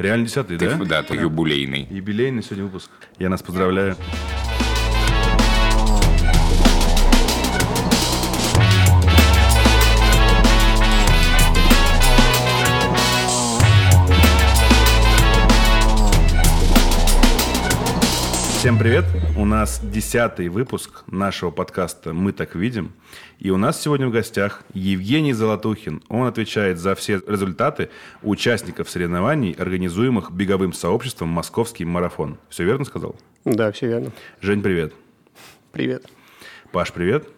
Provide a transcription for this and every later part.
Реально десятый, Ты, да? да, ты юбилейный. Юбилейный сегодня выпуск. Я нас поздравляю. Всем привет! У нас десятый выпуск нашего подкаста «Мы так видим». И у нас сегодня в гостях Евгений Золотухин. Он отвечает за все результаты участников соревнований, организуемых беговым сообществом «Московский марафон». Все верно сказал? Да, все верно. Жень, привет. Привет. Паш, привет.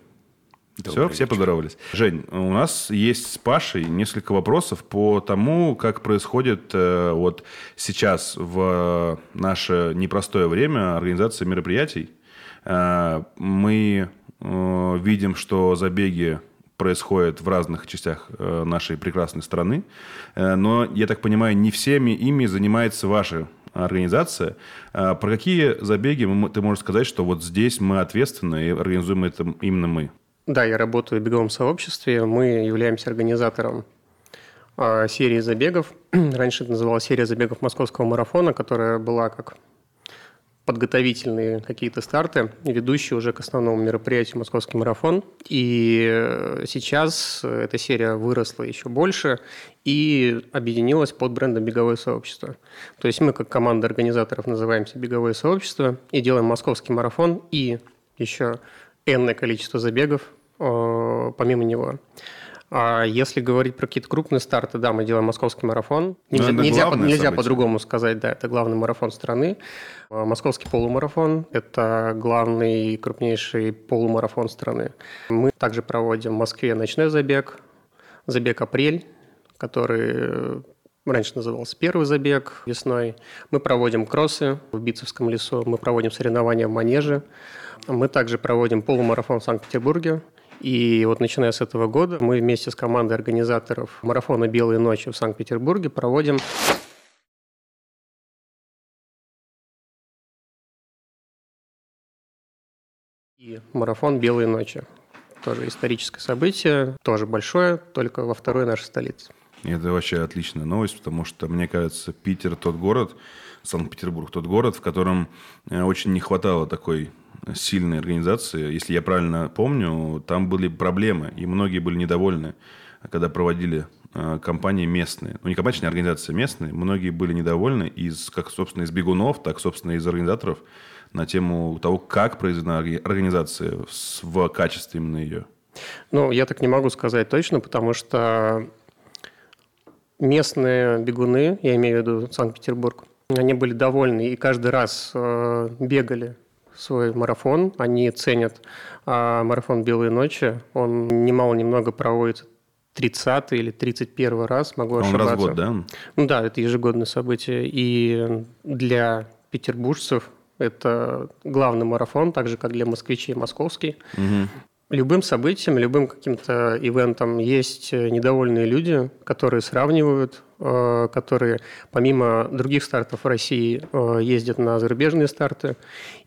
Все, все поздоровались. Жень, у нас есть с Пашей несколько вопросов по тому, как происходит э, вот сейчас в наше непростое время организация мероприятий. Э, мы э, видим, что забеги происходят в разных частях э, нашей прекрасной страны, Э, но, я так понимаю, не всеми ими занимается ваша организация. Э, Про какие забеги ты можешь сказать, что вот здесь мы ответственны и организуем это именно мы? Да, я работаю в беговом сообществе. Мы являемся организатором а, серии забегов. Раньше это называлась серия забегов московского марафона, которая была как подготовительные какие-то старты, ведущие уже к основному мероприятию «Московский марафон». И э, сейчас эта серия выросла еще больше и объединилась под брендом «Беговое сообщество». То есть мы, как команда организаторов, называемся «Беговое сообщество» и делаем «Московский марафон» и еще энное количество забегов э, помимо него. А если говорить про какие-то крупные старты, да, мы делаем московский марафон. Нельзя, это нельзя, главное по- нельзя по-другому сказать, да, это главный марафон страны. А Московский полумарафон – это главный и крупнейший полумарафон страны. Мы также проводим в Москве ночной забег, забег «Апрель», который э, раньше назывался «Первый забег» весной. Мы проводим кроссы в Битцевском лесу, мы проводим соревнования в Манеже. Мы также проводим полумарафон в Санкт-Петербурге. И вот начиная с этого года мы вместе с командой организаторов марафона «Белые ночи» в Санкт-Петербурге проводим и марафон «Белые ночи». Тоже историческое событие, тоже большое, только во второй нашей столице. Это вообще отличная новость, потому что, мне кажется, Питер тот город, Санкт-Петербург тот город, в котором э, очень не хватало такой сильной организации. Если я правильно помню, там были проблемы, и многие были недовольны, когда проводили э, компании местные. Ну, не компании, точнее, организации местные. Многие были недовольны из, как, собственно, из бегунов, так, собственно, из организаторов на тему того, как произведена организация в качестве именно ее. Ну, я так не могу сказать точно, потому что местные бегуны, я имею в виду Санкт-Петербург, они были довольны и каждый раз э, бегали свой марафон. Они ценят а, марафон «Белые ночи». Он немало-немного проводится 30 или 31 раз, могу Он ошибаться. раз в год, да? Ну да, это ежегодное событие. И для петербуржцев это главный марафон, так же, как для москвичей московский. Любым событием, любым каким-то ивентом есть э, недовольные люди, которые сравнивают, которые помимо других стартов в России э, ездят на зарубежные старты.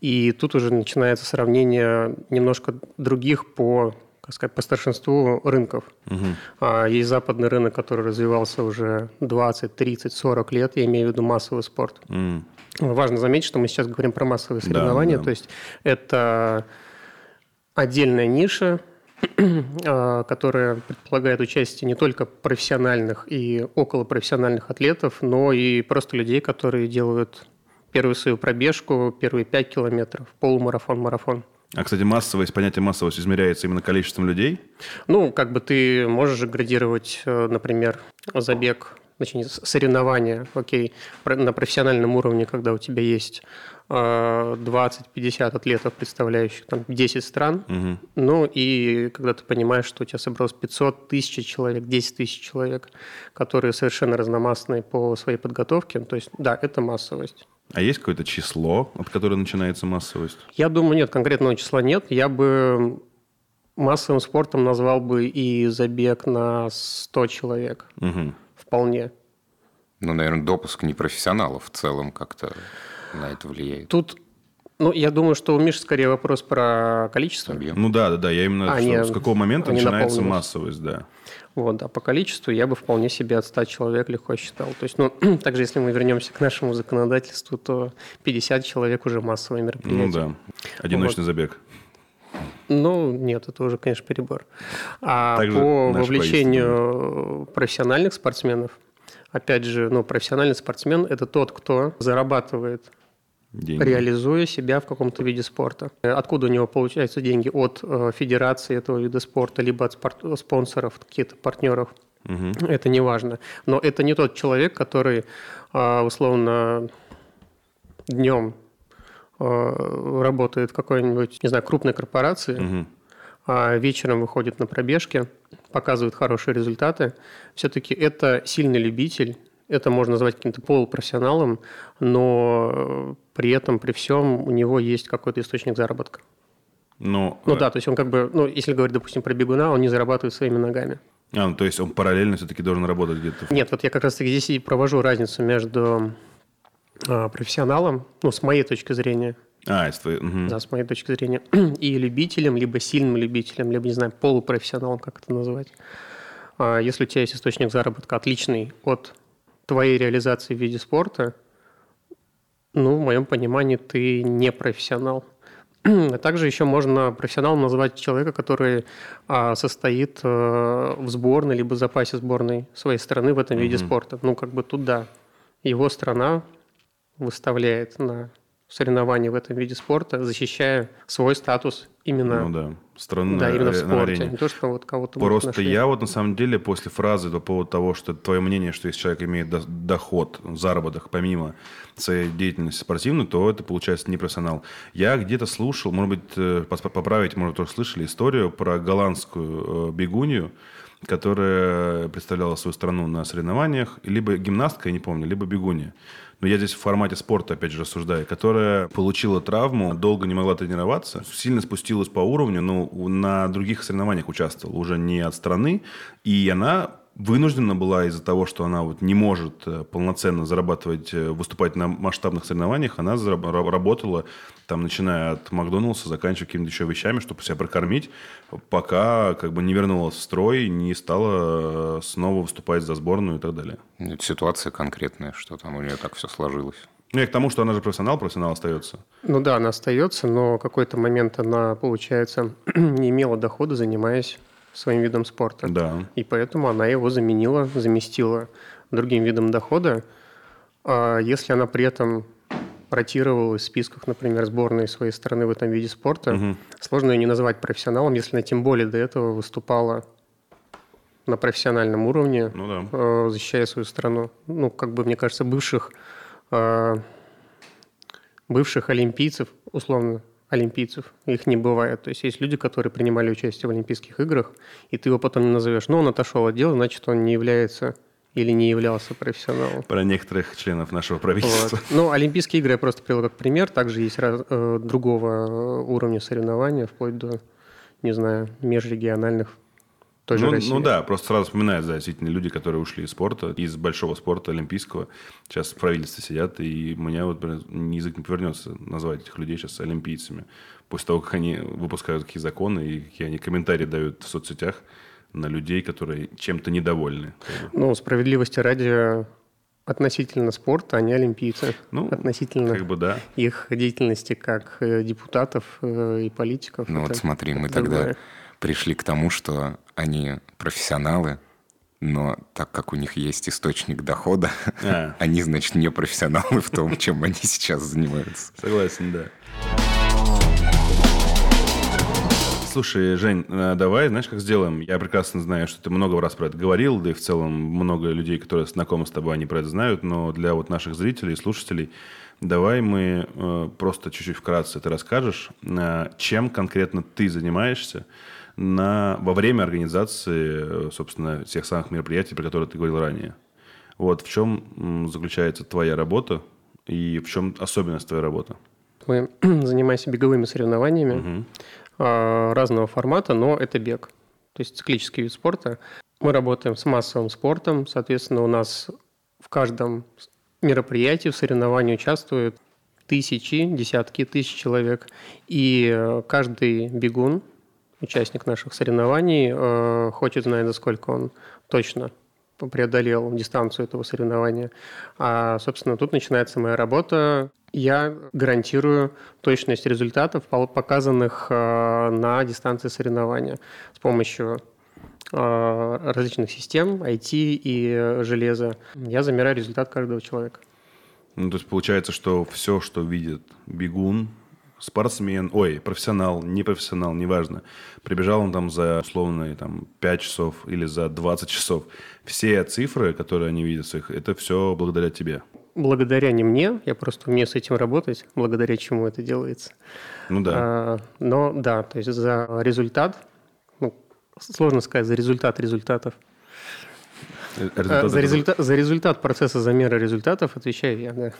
И тут уже начинается сравнение немножко других по как сказать, по старшинству рынков. А, Есть западный рынок, который развивался уже 20, 30, 40 лет, я имею в виду массовый спорт. М. Важно заметить, что мы сейчас говорим про массовые соревнования, да. то есть это отдельная ниша, которая предполагает участие не только профессиональных и околопрофессиональных атлетов, но и просто людей, которые делают первую свою пробежку, первые 5 километров, полумарафон, марафон. А, кстати, массовость, понятие массовость измеряется именно количеством людей? Ну, как бы ты можешь же градировать, э, например, забег, с- соревнования, окей, на профессиональном уровне, когда у тебя есть 20-50 атлетов, представляющих там 10 стран, ну и когда ты понимаешь, что у тебя собралось 500 тысяч человек, 10 тысяч человек, которые совершенно разномастные по своей подготовке, то есть, да, это массовость. А есть какое-то число, от которого начинается массовость? Я думаю, нет, конкретного числа нет. Я бы массовым спортом назвал бы и забег на 100 человек. Мгм. Вполне. Ну, наверное, допуск непрофессионалов в целом как-то на это влияет. Тут Ну, я думаю, что у Миши скорее вопрос про количество. Объем. Ну да, да, да. Я именно а, что, с какого момента начинается массовость, да. Вот, да, по количеству я бы вполне себе от 100 человек легко считал. То есть, ну, также если мы вернемся к нашему законодательству, то 50 человек уже массовое мероприятие. Ну да, одиночный вот. забег. Ну, нет, это уже, конечно, перебор. А Также по вовлечению профессиональных спортсменов, опять же, ну, профессиональный спортсмен – это тот, кто зарабатывает деньги. реализуя себя в каком-то виде спорта. Откуда у него получаются деньги? От э, федерации этого вида спорта, либо от спорт, спонсоров, каких-то партнеров. Угу. Это не важно. Но это не тот человек, который э, условно днем э, работает в какой-нибудь, не знаю, крупной корпорации, угу. а вечером выходит на пробежки, показывает хорошие результаты. Все-таки это сильный любитель это можно назвать каким-то полупрофессионалом, но при этом, при всем, у него есть какой-то источник заработка. Ну, ну да, то есть он как бы, ну, если говорить, допустим, про бегуна, он не зарабатывает своими ногами. А, ну, то есть он параллельно все-таки должен работать где-то? Нет, вот я как раз-таки здесь и провожу разницу между э, профессионалом, ну, с моей точки зрения. А, это твои... угу. Да, с моей точки зрения. И любителем, либо сильным любителем, либо, не знаю, полупрофессионалом, как это называть. А если у тебя есть источник заработка отличный от твоей реализации в виде спорта, ну, в моем понимании, ты не профессионал. А также еще можно профессионалом назвать человека, который а, состоит а, в сборной либо в запасе сборной своей страны в этом mm-hmm. виде спорта. Ну, как бы туда его страна выставляет на соревнования в этом виде спорта, защищая свой статус именно, ну, да. Страны да, именно в спорте, а не то, что вот кого-то Просто нашли. я вот на самом деле после фразы по поводу того, что твое мнение, что если человек имеет доход, заработок помимо своей деятельности спортивной, то это получается не профессионал. Я где-то слушал, может быть, э, поправить, может, тоже слышали историю про голландскую э, бегунью, которая представляла свою страну на соревнованиях, либо гимнастка, я не помню, либо бегунья но я здесь в формате спорта, опять же, рассуждаю, которая получила травму, долго не могла тренироваться, сильно спустилась по уровню, но на других соревнованиях участвовала, уже не от страны, и она вынуждена была из-за того, что она вот не может э, полноценно зарабатывать, э, выступать на масштабных соревнованиях, она работала там, начиная от Макдоналдса, заканчивая какими-то еще вещами, чтобы себя прокормить, пока как бы не вернулась в строй, не стала э, снова выступать за сборную и так далее. Это ситуация конкретная, что там у нее так все сложилось. Ну, и к тому, что она же профессионал, профессионал остается. Ну да, она остается, но какой-то момент она, получается, не имела дохода, занимаясь своим видом спорта. Да. И поэтому она его заменила, заместила другим видом дохода. А если она при этом ротировалась в списках, например, сборной своей страны в этом виде спорта, угу. сложно ее не назвать профессионалом, если она тем более до этого выступала на профессиональном уровне, ну, да. Э, защищая свою страну. Ну, как бы, мне кажется, бывших, э, бывших олимпийцев, условно, олимпийцев. Их не бывает. То есть есть люди, которые принимали участие в Олимпийских играх, и ты его потом не назовешь. Но он отошел от дела, значит, он не является или не являлся профессионалом. Про некоторых членов нашего правительства. Вот. Ну, Олимпийские игры я просто привел как пример. Также есть раз, э, другого уровня соревнования, вплоть до, не знаю, межрегиональных той ну, России. Ну да, просто сразу вспоминают, да, действительно, люди, которые ушли из спорта, из большого спорта олимпийского, сейчас в правительстве сидят, и меня вот язык не повернется назвать этих людей сейчас олимпийцами. После того, как они выпускают какие законы, и какие они комментарии дают в соцсетях на людей, которые чем-то недовольны. Ну, справедливости ради, относительно спорта они олимпийцы. Ну, относительно как бы да. их деятельности как э, депутатов э, и политиков. Ну вот смотри, мы тогда пришли к тому, что они профессионалы, но так как у них есть источник дохода, а. они, значит, не профессионалы в том, чем они сейчас занимаются. Согласен, да. Слушай, Жень, э, давай, знаешь, как сделаем? Я прекрасно знаю, что ты много раз про это говорил, да и в целом много людей, которые знакомы с тобой, они про это знают, но для вот наших зрителей и слушателей давай мы э, просто чуть-чуть вкратце ты расскажешь, э, чем конкретно ты занимаешься, на, во время организации, собственно, тех самых мероприятий, про которые ты говорил ранее. Вот в чем заключается твоя работа и в чем особенность твоей работы? Мы занимаемся беговыми соревнованиями угу. разного формата, но это бег, то есть циклический вид спорта. Мы работаем с массовым спортом, соответственно, у нас в каждом мероприятии, в соревновании участвует тысячи, десятки тысяч человек. И э, каждый бегун, участник наших соревнований, э, хочет знать, за сколько он точно преодолел дистанцию этого соревнования. А, собственно, тут начинается моя работа. Я гарантирую точность результатов, показанных э, на дистанции соревнования с помощью различных систем, IT и железа. Я замеряю результат каждого человека. Ну, то есть получается, что все, что видит бегун, спортсмен, ой, профессионал, не профессионал, неважно, прибежал он там за условные там, 5 часов или за 20 часов, все цифры, которые они видят, их, это все благодаря тебе. Благодаря не мне, я просто умею с этим работать, благодаря чему это делается. Ну да. А, но да, то есть за результат, ну, сложно сказать, за результат результатов – Результат за, результат, за результат процесса замера результатов отвечаю я, да.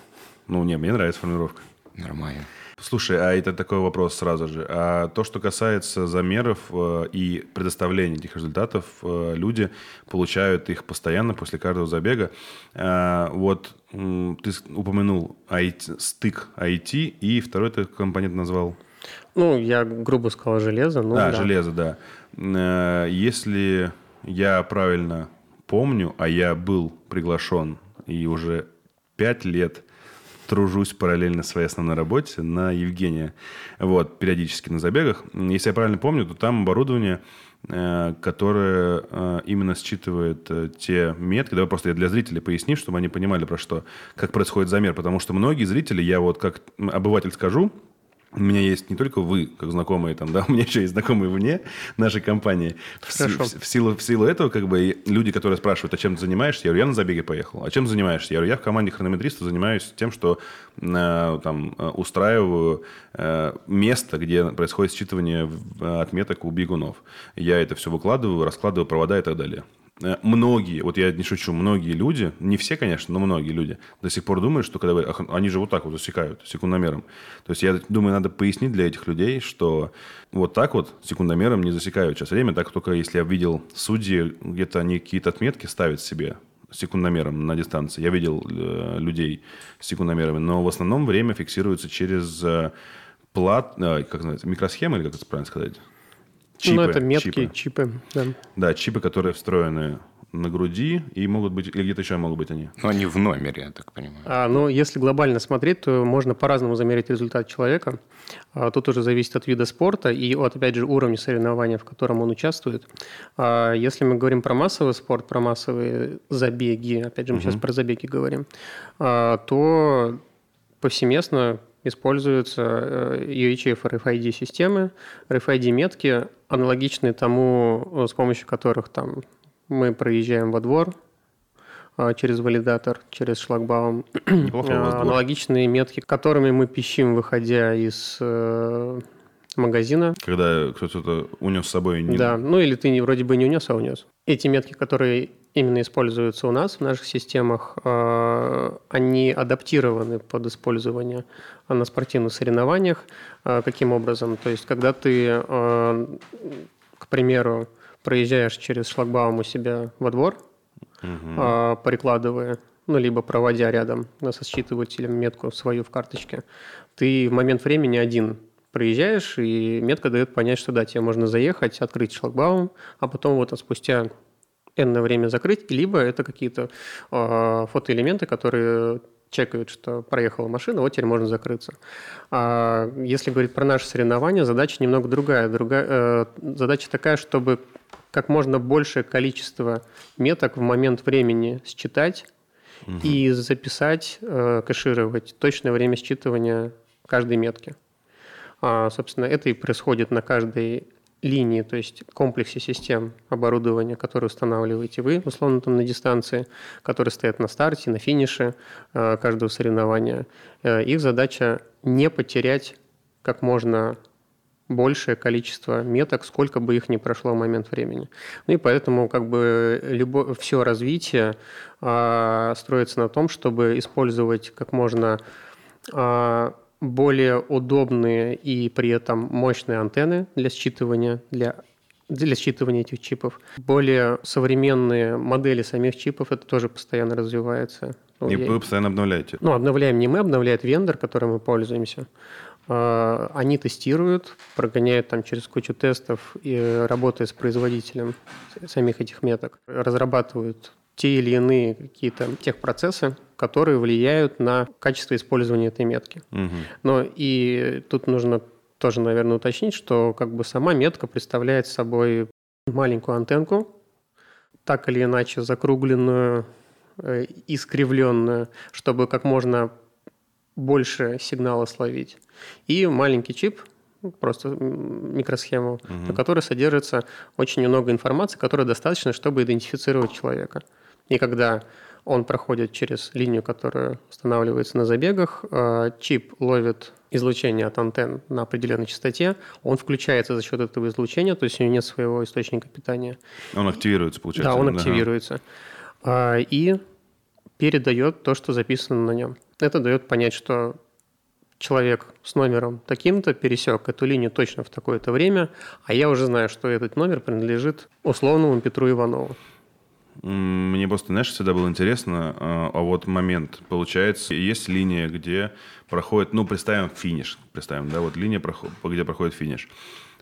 Ну, не, мне нравится формулировка. Нормально. Слушай, а это такой вопрос сразу же. А то, что касается замеров э, и предоставления этих результатов, э, люди получают их постоянно после каждого забега. Э, вот ты упомянул IT, стык IT, и второй ты компонент назвал? Ну, я грубо сказал железо. Ну, а, да, железо, да. Если я правильно помню, а я был приглашен и уже пять лет тружусь параллельно своей основной работе на Евгения, вот, периодически на забегах. Если я правильно помню, то там оборудование, э, которое э, именно считывает э, те метки. Давай просто я для зрителей поясню, чтобы они понимали, про что, как происходит замер. Потому что многие зрители, я вот как обыватель скажу, у меня есть не только вы, как знакомые там, да, у меня еще есть знакомые вне нашей компании. В, в, в, силу, в силу этого, как бы, люди, которые спрашивают, а чем ты занимаешься, я говорю, я на забеге поехал. А чем занимаешься? Я говорю, я в команде хронометриста занимаюсь тем, что э, там э, устраиваю э, место, где происходит считывание э, отметок у бегунов. Я это все выкладываю, раскладываю провода и так далее. Э, многие, вот я не шучу, многие люди, не все, конечно, но многие люди до сих пор думают, что когда вы, они же вот так вот засекают секундомером. То есть я думаю, надо пояснить для этих людей, что вот так вот секундомером не засекают сейчас время, так только если я видел судьи, где-то они какие-то отметки ставят себе секундомером на дистанции. Я видел э, людей с секундомерами, но в основном время фиксируется через э, плат, э, как называется, микросхемы, или как это правильно сказать? Чипы, ну, это метки, чипы. чипы да. да, чипы, которые встроены на груди, и могут быть, или где-то еще могут быть они. Но они в номере, я так понимаю. А, ну, если глобально смотреть, то можно по-разному замерить результат человека. А, тут уже зависит от вида спорта и от, опять же, уровня соревнования, в котором он участвует. А, если мы говорим про массовый спорт, про массовые забеги, опять же, мы угу. сейчас про забеги говорим, а, то повсеместно используются UHF RFID-системы, RFID-метки, аналогичные тому, э, с помощью которых там, мы проезжаем во двор э, через валидатор, через шлагбаум. Аналогичные метки, которыми мы пищим, выходя из магазина. Когда кто-то унес с собой. Не... Да, ну или ты вроде бы не унес, а унес. Эти метки, которые именно используются у нас в наших системах, э, они адаптированы под использование на спортивных соревнованиях. Э, каким образом? То есть, когда ты, к примеру, проезжаешь через шлагбаум у себя во двор, угу. прикладывая, ну, либо проводя рядом со считывателем метку свою в карточке, ты в момент времени один проезжаешь, и метка дает понять, что да, тебе можно заехать, открыть шлагбаум, а потом вот спустя энное время закрыть, либо это какие-то э, фотоэлементы, которые чекают, что проехала машина, вот теперь можно закрыться. А если говорить про наши соревнования, задача немного другая. другая э, задача такая, чтобы как можно большее количество меток в момент времени считать угу. и записать, э, кэшировать точное время считывания каждой метки. А, собственно, это и происходит на каждой линии, то есть комплексе систем оборудования, которые устанавливаете вы, условно там на дистанции, которые стоят на старте, на финише э, каждого соревнования. Э, их задача не потерять как можно большее количество меток, сколько бы их ни прошло в момент времени. Ну и поэтому как бы любо, все развитие э, строится на том, чтобы использовать как можно э, более удобные и при этом мощные антенны для считывания, для для считывания этих чипов. Более современные модели самих чипов, это тоже постоянно развивается. Ну, и я... вы постоянно обновляете? Ну, обновляем не мы, обновляет вендор, которым мы пользуемся. А, они тестируют, прогоняют там через кучу тестов и работая с производителем самих этих меток, разрабатывают те или иные какие-то техпроцессы, которые влияют на качество использования этой метки. Угу. Но и тут нужно тоже, наверное, уточнить, что как бы сама метка представляет собой маленькую антенку, так или иначе закругленную, э, искривленную, чтобы как можно больше сигнала словить. И маленький чип, просто микросхему, угу. на которой содержится очень много информации, которая достаточно, чтобы идентифицировать человека. И когда он проходит через линию, которая устанавливается на забегах, э, чип ловит излучение от антенн на определенной частоте, он включается за счет этого излучения, то есть у него нет своего источника питания. Он активируется, получается? Да, он активируется. Ага. И передает то, что записано на нем. Это дает понять, что человек с номером таким-то пересек эту линию точно в такое-то время, а я уже знаю, что этот номер принадлежит условному Петру Иванову. Мне просто, знаешь, всегда было интересно, а, а вот момент, получается, есть линия, где проходит, ну, представим финиш, представим, да, вот линия, где проходит финиш.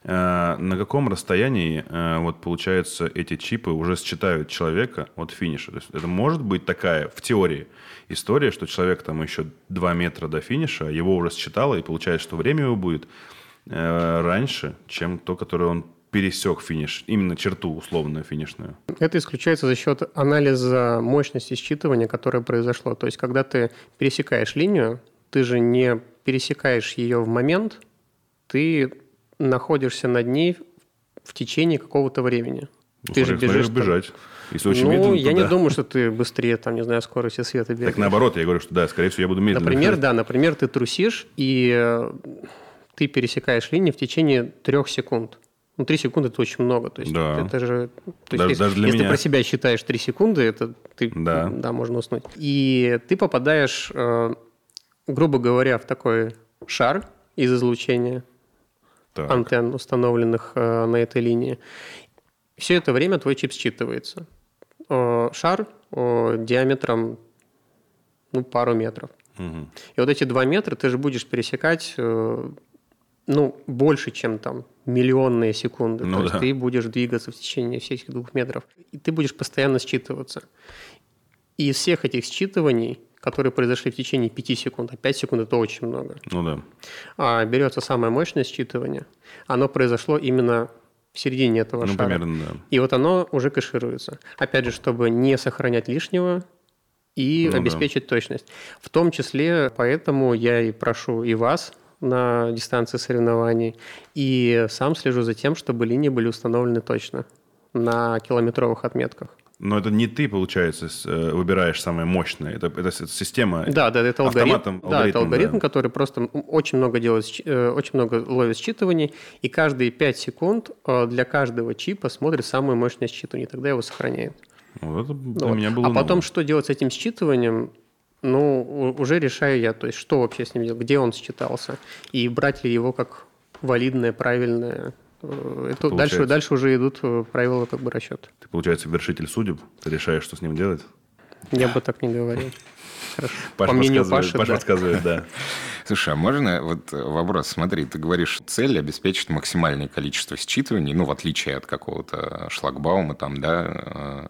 А, на каком расстоянии, а, вот, получается, эти чипы уже считают человека от финиша? То есть это может быть такая, в теории, история, что человек там еще 2 метра до финиша, его уже считало, и получается, что время его будет раньше, чем то, которое он пересек финиш, именно черту условную финишную? Это исключается за счет анализа мощности считывания, которое произошло. То есть, когда ты пересекаешь линию, ты же не пересекаешь ее в момент, ты находишься над ней в течение какого-то времени. Ну, ты же бежишь бежать. Если очень ну, медленно, я да. не думаю, что ты быстрее, там, не знаю, скорости света бегаешь. Так наоборот, я говорю, что да, скорее всего, я буду медленно. Например, да, например, ты трусишь, и э, ты пересекаешь линию в течение трех секунд. Ну, 3 секунды – это очень много. То есть, да. это же... То даже, есть, даже для если меня. ты про себя считаешь 3 секунды, это ты, да. да, можно уснуть. И ты попадаешь, э, грубо говоря, в такой шар из излучения так. антенн, установленных э, на этой линии. Все это время твой чип считывается. Э, шар диаметром ну, пару метров. Угу. И вот эти два метра ты же будешь пересекать ну, больше, чем там миллионные секунды. Ну, То да. есть ты будешь двигаться в течение всех этих двух метров. И ты будешь постоянно считываться. И из всех этих считываний, которые произошли в течение 5 секунд, а 5 секунд – это очень много. Ну да. А берется самое мощное считывание. Оно произошло именно в середине этого ну, шара. Примерно, да. И вот оно уже кэшируется. Опять же, чтобы не сохранять лишнего и ну, обеспечить да. точность. В том числе поэтому я и прошу и вас – на дистанции соревнований. И сам слежу за тем, чтобы линии были установлены точно на километровых отметках. Но это не ты, получается, э, выбираешь самое мощное. Это, это система. Да, да, это алгоритм. Да, это алгоритм, да. который просто очень много делает, э, очень много ловит считываний, и каждые 5 секунд э, для каждого чипа смотрит самое мощное считывание, тогда его сохраняет. Вот это для вот. меня было. А новое. потом, что делать с этим считыванием, ну, уже решаю я, то есть что вообще с ним делать, где он считался, и брать ли его как валидное, правильное. Э, это дальше, дальше уже идут э, правила как бы расчета. Ты, получается, вершитель судеб, ты решаешь, что с ним делать? Я бы так не говорил. Хорошо. Паш По мнению Паши, Паша да. подсказывает, да. Слушай, а можно вот вопрос? Смотри, ты говоришь, цель обеспечить максимальное количество считываний, ну, в отличие от какого-то шлагбаума там, да, э,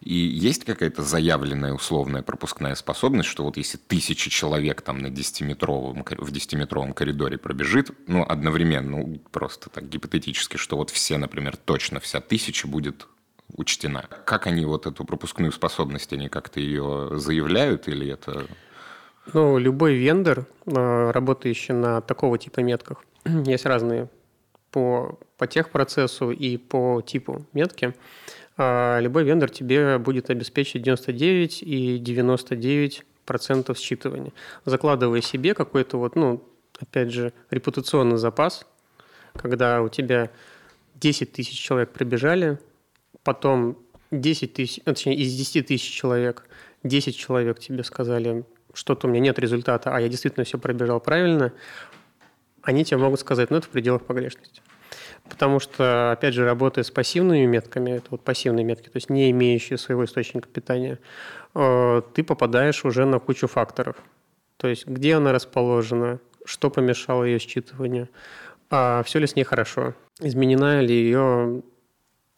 и есть какая-то заявленная условная пропускная способность, что вот если тысяча человек там на 10-метровом, в 10-метровом коридоре пробежит, ну, одновременно, ну, просто так гипотетически, что вот все, например, точно вся тысяча будет учтена. Как они вот эту пропускную способность, они как-то ее заявляют или это... Ну, любой вендор, э, работающий на такого типа метках, есть разные по, по техпроцессу и по типу метки, любой вендор тебе будет обеспечить 99 и 99 процентов считывания, закладывая себе какой-то вот, ну, опять же, репутационный запас, когда у тебя 10 тысяч человек пробежали, потом 10 тысяч, а, точнее, из 10 тысяч человек 10 человек тебе сказали, что-то у меня нет результата, а я действительно все пробежал правильно, они тебе могут сказать, ну, это в пределах погрешности. Потому что, опять же, работая с пассивными метками, это вот пассивные метки, то есть не имеющие своего источника питания, э, ты попадаешь уже на кучу факторов. То есть где она расположена, что помешало ее считыванию, а все ли с ней хорошо, изменена ли ее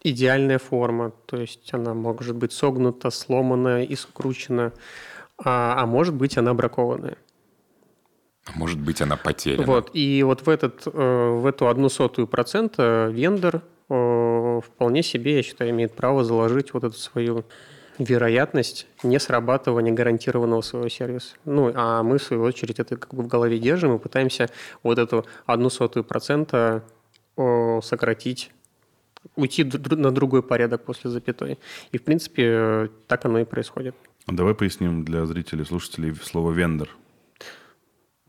идеальная форма, то есть она может быть согнута, сломана и скручена, а, а может быть она бракованная. А может быть, она потеряна. Вот, и вот в, этот, э, в эту одну сотую процента вендор э, вполне себе, я считаю, имеет право заложить вот эту свою вероятность не срабатывания гарантированного своего сервиса. Ну, а мы, в свою очередь, это как бы в голове держим и пытаемся вот эту одну сотую процента сократить уйти на другой порядок после запятой. И, в принципе, так оно и происходит. Давай поясним для зрителей, слушателей слово «вендор».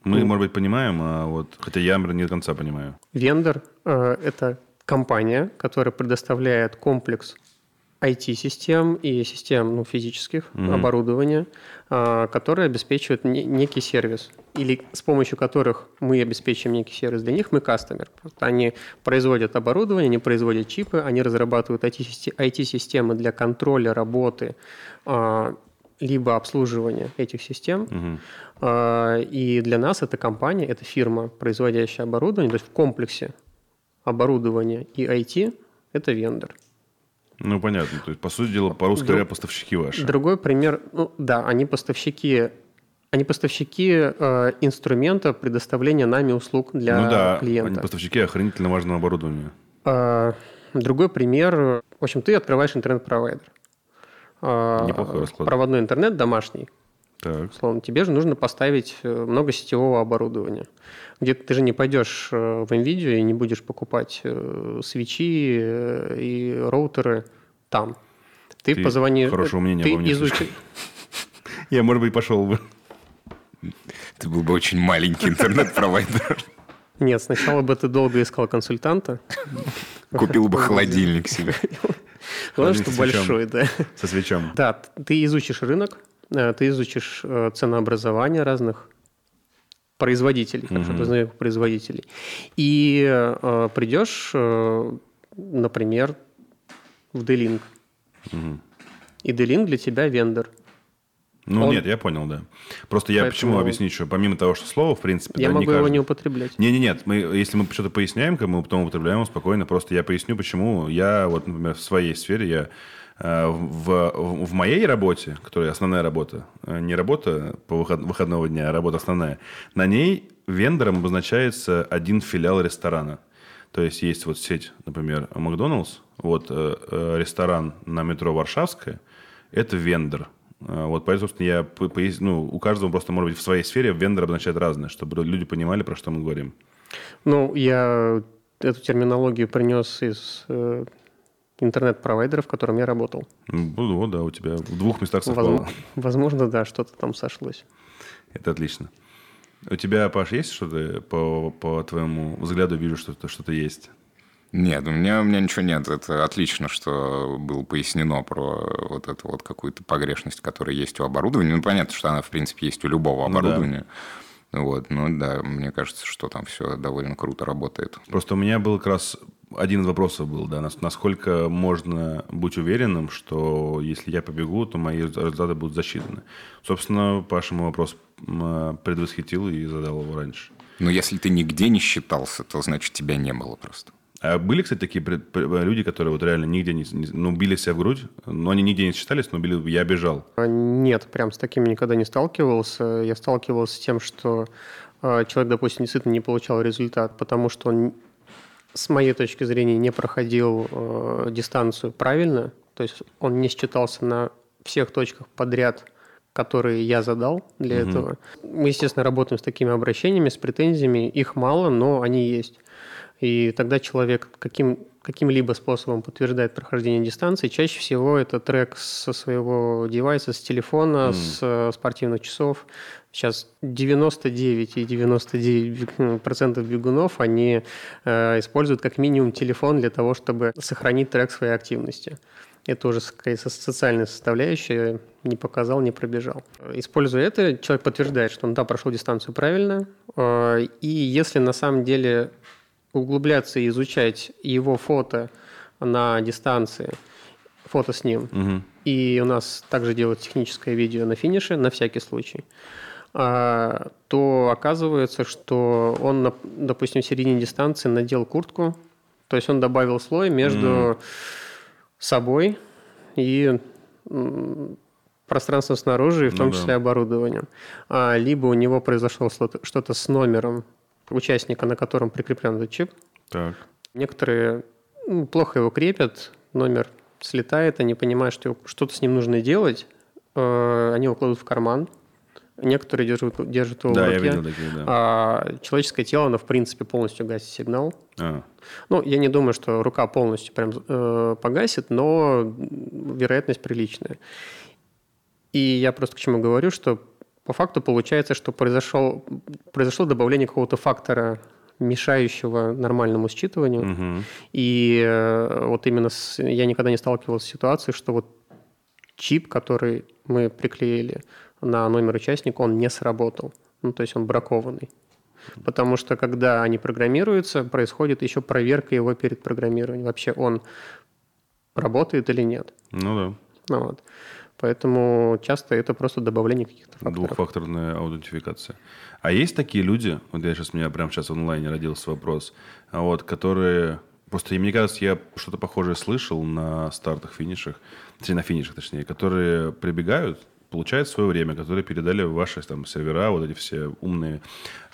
Мы, ну, может быть, понимаем, а вот, хотя я, например, не до конца понимаю. Вендор э, – это компания, которая предоставляет комплекс IT-систем и систем ну, физических mm-hmm. оборудования, э, которые обеспечивают не, некий сервис, или с помощью которых мы обеспечиваем некий сервис. Для них мы кастомер. Они производят оборудование, они производят чипы, они разрабатывают IT-системы для контроля работы э, либо обслуживания этих систем. Угу. И для нас эта компания, эта фирма, производящая оборудование, то есть в комплексе оборудования и IT – это вендор. Ну, понятно. То есть, по сути дела, по-русски говоря, поставщики ваши. Другой пример, ну да, они поставщики они поставщики э, инструмента предоставления нами услуг для ну, да, клиента. Они поставщики охранительно важного оборудования. Э, другой пример. В общем, ты открываешь интернет-провайдер. А, Неплохой расклад. проводной интернет домашний. Так. Словно, тебе же нужно поставить э, много сетевого оборудования. Где-то ты же не пойдешь э, в NVIDIA и не будешь покупать э, свечи и роутеры там. Ты, ты позвонишь... Хорошего мнения ты изучи... Я, может быть, пошел бы. Ты был бы очень маленький интернет-провайдер. Нет, сначала бы ты долго искал консультанта. Купил бы холодильник себе. Главное, что большой, да. Со свечом. Да, ты изучишь рынок, э, ты изучишь э, ценообразование разных производителей, хорошо угу. производителей. И э, придешь, э, например, в D-Link. Угу. И D-Link для тебя вендор – ну, он... нет, я понял, да. Просто я Поэтому... почему объяснить, что помимо того, что слово, в принципе... Я да, могу не каждый... его не употреблять. Не, не, нет. Мы, если мы что-то поясняем, как мы потом употребляем его спокойно, просто я поясню, почему я, вот, например, в своей сфере, я э, в, в моей работе, которая основная работа, э, не работа по выход, выходного дня, а работа основная, на ней вендором обозначается один филиал ресторана. То есть есть вот сеть, например, Макдоналдс, вот э, э, ресторан на метро Варшавская, это вендор – вот поэтому, собственно, я пояс... ну, у каждого просто, может быть, в своей сфере вендор обозначает разное, чтобы люди понимали, про что мы говорим. Ну, я эту терминологию принес из э, интернет-провайдера, в котором я работал. Ну, вот, да, у тебя в двух местах совпало. Возможно, возможно да, что-то там сошлось. Это отлично. У тебя, Паш, есть что-то по, по твоему взгляду? Вижу, что-то что есть. Нет, у меня, у меня ничего нет. Это отлично, что было пояснено про вот эту вот какую-то погрешность, которая есть у оборудования. Ну, понятно, что она, в принципе, есть у любого оборудования. Ну, да. Вот, ну да, мне кажется, что там все довольно круто работает. Просто у меня был как раз один из вопросов был, да, насколько можно быть уверенным, что если я побегу, то мои результаты будут засчитаны. Собственно, Паша мой вопрос предвосхитил и задал его раньше. Но если ты нигде не считался, то значит тебя не было просто. А были, кстати, такие люди, которые вот реально нигде не, ну, били себя в грудь, но они нигде не считались, но били, я бежал. А, нет, прям с такими никогда не сталкивался. Я сталкивался с тем, что а, человек, допустим, действительно не получал результат, потому что он, с моей точки зрения, не проходил э, дистанцию правильно, то есть он не считался на всех точках подряд, которые я задал для угу. этого. Мы, естественно, работаем с такими обращениями, с претензиями. Их мало, но они есть. И тогда человек каким, каким-либо способом подтверждает прохождение дистанции. Чаще всего это трек со своего девайса, с телефона, mm. с э, спортивных часов. Сейчас 99 и 99 процентов бегунов, они э, используют как минимум телефон для того, чтобы сохранить трек своей активности. Это уже какая-то социальная составляющая, не показал, не пробежал. Используя это, человек подтверждает, что он, да, прошел дистанцию правильно. Э, и если на самом деле углубляться и изучать его фото на дистанции, фото с ним, угу. и у нас также делают техническое видео на финише, на всякий случай, а, то оказывается, что он, допустим, в середине дистанции надел куртку, то есть он добавил слой между mm. собой и пространством снаружи, и в том ну, числе да. оборудованием. А, либо у него произошло что-то с номером участника, на котором прикреплен этот чип. Так. Некоторые ну, плохо его крепят, номер слетает, они понимают, что что-то с ним нужно делать, э, они его кладут в карман, некоторые держат, держат его да, в руке. Я видел такие, да. А человеческое тело, оно в принципе полностью гасит сигнал. А. Ну, я не думаю, что рука полностью прям э, погасит, но вероятность приличная. И я просто к чему говорю, что по факту получается, что произошел, произошло добавление какого-то фактора мешающего нормальному считыванию. Угу. И э, вот именно с, я никогда не сталкивался с ситуацией, что вот чип, который мы приклеили на номер участника, он не сработал. Ну, то есть он бракованный. Потому что когда они программируются, происходит еще проверка его перед программированием. Вообще он работает или нет. Ну да. Ну, вот. Поэтому часто это просто добавление каких-то факторов. Двухфакторная аутентификация. А есть такие люди, вот я сейчас, у меня прямо сейчас в онлайне родился вопрос, а вот, которые... Просто мне кажется, я что-то похожее слышал на стартах, финишах, на финишах, точнее, которые прибегают, получают свое время, которые передали ваши там сервера, вот эти все умные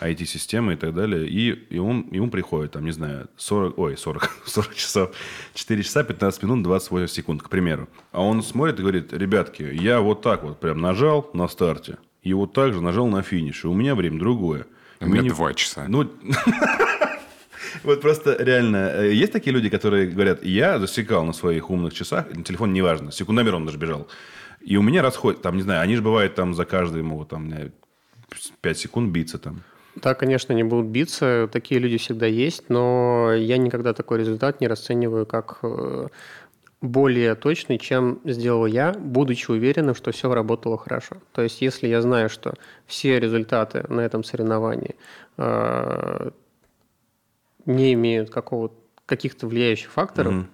IT-системы и так далее, и, и он, ему приходит, там, не знаю, 40, ой, 40, 40 часов, 4 часа, 15 минут, 28 секунд, к примеру. А он смотрит и говорит, ребятки, я вот так вот прям нажал на старте, и вот так же нажал на финише, у меня время другое. У меня не... два часа. Ну, вот просто реально, э, есть такие люди, которые говорят, я засекал на своих умных часах, телефон неважно, секундомер он даже бежал, и у меня расход, там, не знаю, они же бывают там за каждый могут там 5 секунд биться там. Да, конечно, они будут биться, такие люди всегда есть, но я никогда такой результат не расцениваю как э, более точный, чем сделал я, будучи уверенным, что все работало хорошо. То есть, если я знаю, что все результаты на этом соревновании э, не имеют какого каких-то влияющих факторов mm-hmm.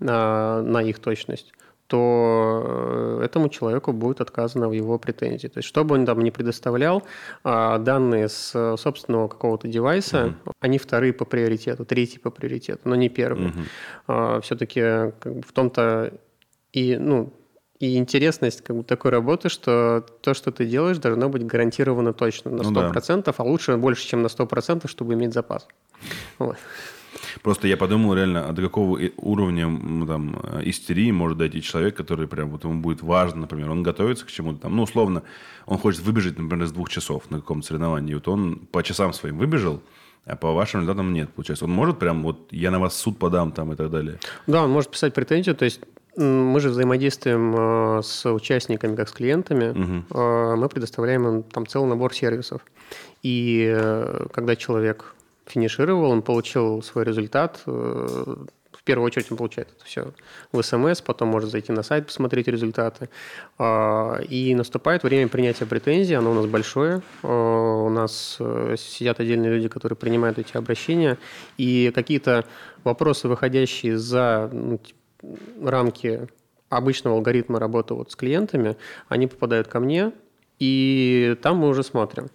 на, на их точность, то э, этому человеку будет отказано в его претензии. То есть, что бы он там ни предоставлял, а, данные с собственного какого-то девайса, mm-hmm. они вторые по приоритету, третий по приоритету, но не первый. Mm-hmm. Все-таки как бы, в том-то и, ну, и интересность как бы, такой работы, что то, что ты делаешь, должно быть гарантированно точно на 100%, ну, да. а лучше больше, чем на 100%, чтобы иметь запас. Вот. Просто я подумал реально, а до какого уровня там, истерии может дойти человек, который прям вот ему будет важно, например, он готовится к чему-то там, ну, условно, он хочет выбежать, например, с двух часов на каком-то соревновании, вот он по часам своим выбежал, а по вашим результатам нет, получается. Он может прям вот я на вас суд подам там и так далее. Да, он может писать претензию, то есть мы же взаимодействуем э, с участниками, как с клиентами. Угу. Мы предоставляем им там целый набор сервисов. И э, когда человек финишировал, он получил свой результат. Э, в первую очередь он получает это все в СМС, потом может зайти на сайт, посмотреть результаты. А, и наступает время принятия претензий, оно у нас большое. А, у нас э, сидят отдельные люди, которые принимают эти обращения. И какие-то вопросы, выходящие за ну, рамки обычного алгоритма работы вот с клиентами, они попадают ко мне, и там мы уже смотрим.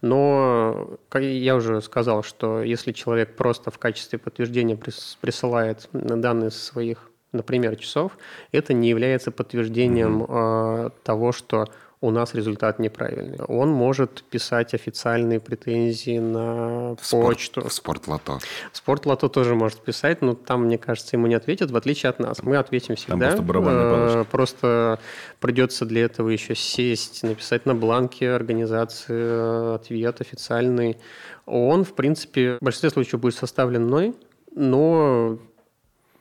Но как я уже сказал, что если человек просто в качестве подтверждения присылает данные своих, например, часов, это не является подтверждением mm-hmm. того, что у нас результат неправильный. Он может писать официальные претензии на в почту. Спорт, в спортлото. Спортлото тоже может писать, но там, мне кажется, ему не ответят, в отличие от нас. Мы ответим всегда. Там просто, э, просто придется для этого еще сесть, написать на бланке организации э, ответ официальный. Он, в принципе, в большинстве случаев будет составлен мной, но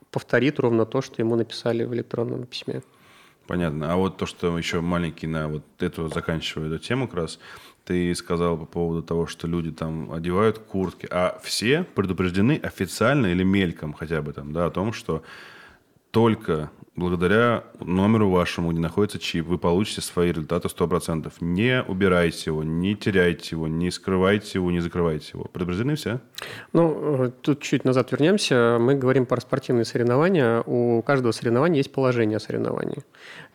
повторит ровно то, что ему написали в электронном письме. Понятно. А вот то, что еще маленький на вот эту заканчиваю эту тему как раз, ты сказал по поводу того, что люди там одевают куртки, а все предупреждены официально или мельком хотя бы там, да, о том, что только благодаря номеру вашему, где находится чип, вы получите свои результаты 100%. Не убирайте его, не теряйте его, не скрывайте его, не закрывайте его. Предупреждены все? Ну, э, тут чуть назад вернемся. Мы говорим про спортивные соревнования. У каждого соревнования есть положение о.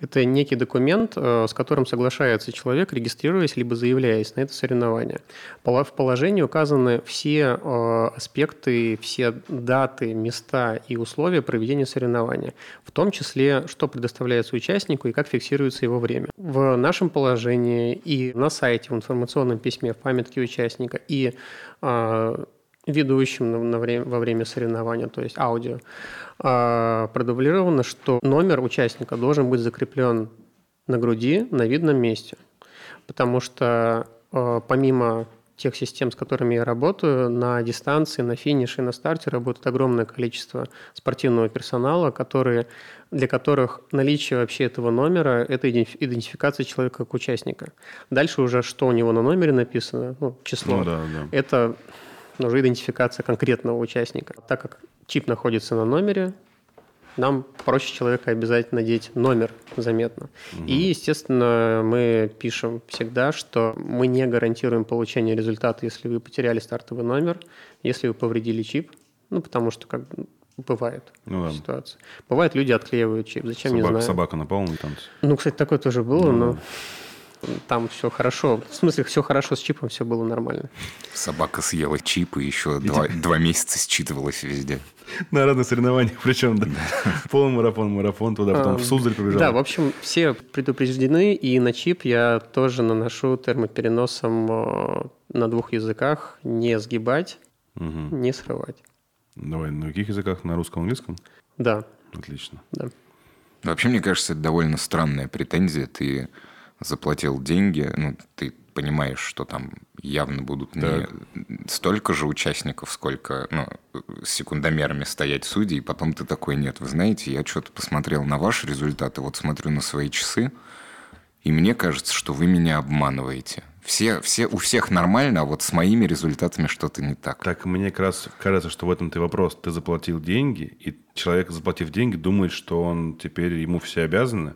Это некий документ, э, с которым соглашается человек, регистрируясь либо заявляясь на это соревнование. В положении указаны все э, аспекты, все даты, места и условия проведения соревнования, в том числе числе, что предоставляется участнику и как фиксируется его время. В нашем положении и на сайте, в информационном письме, в памятке участника и э, ведущим на, на время, во время соревнования, то есть аудио, э, продублировано, что номер участника должен быть закреплен на груди на видном месте. Потому что э, помимо тех систем, с которыми я работаю, на дистанции, на финише, на старте работает огромное количество спортивного персонала, которые, для которых наличие вообще этого номера – это идентификация человека как участника. Дальше уже, что у него на номере написано, ну, число, ну, да, да. это уже идентификация конкретного участника. Так как чип находится на номере, нам проще человека обязательно надеть номер заметно. Угу. И, естественно, мы пишем всегда, что мы не гарантируем получение результата, если вы потеряли стартовый номер, если вы повредили чип, ну, потому что как бывает ну, да. ситуация. Бывает, люди отклеивают чип. Зачем, собака, не знаю. Собака на полном танце. Ну, кстати, такое тоже было, ну, но там все хорошо. В смысле, все хорошо с чипом, все было нормально. Собака съела чип и еще два, два месяца считывалась везде. На разных соревнованиях, причем, да. Полумарафон, марафон туда, потом в Суздаль побежал. Да, в общем, все предупреждены, и на чип я тоже наношу термопереносом э, на двух языках, не сгибать, не срывать. Давай, на каких языках? На русском, английском? Да. Отлично. Да. Вообще, мне кажется, это довольно странная претензия. Ты заплатил деньги, ну, ты понимаешь, что там явно будут так. не столько же участников, сколько ну, с секундомерами стоять судьи, и потом ты такой, нет, вы знаете, я что-то посмотрел на ваши результаты, вот смотрю на свои часы, и мне кажется, что вы меня обманываете. Все, все, у всех нормально, а вот с моими результатами что-то не так. Так, мне как раз кажется, что в этом ты вопрос. Ты заплатил деньги, и человек, заплатив деньги, думает, что он теперь ему все обязаны,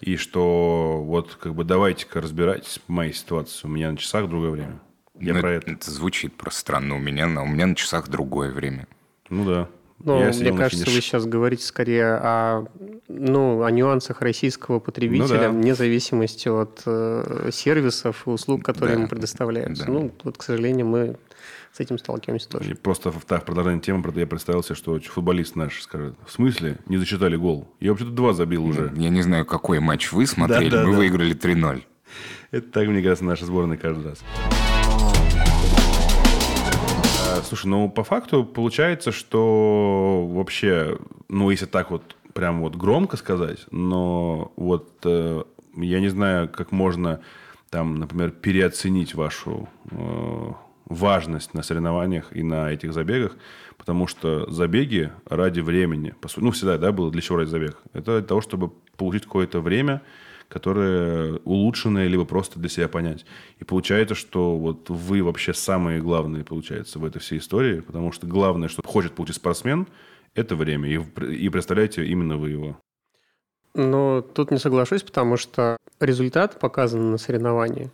и что вот как бы давайте-ка разбирайтесь в моей ситуации. У меня на часах другое время. Я ну, про это. Это звучит просто странно. У меня, у меня на часах другое время. Ну да. Ну, мне кажется, финиш. вы сейчас говорите скорее о, ну, о нюансах российского потребителя, ну, да. вне зависимости от э, сервисов и услуг, которые да. ему предоставляются. Да. Ну, вот, к сожалению, мы с этим сталкиваемся тоже. И просто в, так, продолжение темы, я представил себе, что футболист наш скажет, в смысле не засчитали гол? Я вообще-то два забил уже. Я не знаю, какой матч вы смотрели, да, да, мы да. выиграли 3-0. Это так, мне кажется, наша сборная каждый раз. А, слушай, ну по факту получается, что вообще, ну если так вот прям вот громко сказать, но вот э, я не знаю, как можно там, например, переоценить вашу э, важность на соревнованиях и на этих забегах, потому что забеги ради времени, ну, всегда, да, было для чего ради забег? Это для того, чтобы получить какое-то время, которое улучшенное, либо просто для себя понять. И получается, что вот вы вообще самые главные, получается, в этой всей истории, потому что главное, что хочет получить спортсмен, это время, и, и представляете именно вы его. Но тут не соглашусь, потому что результат показан на соревновании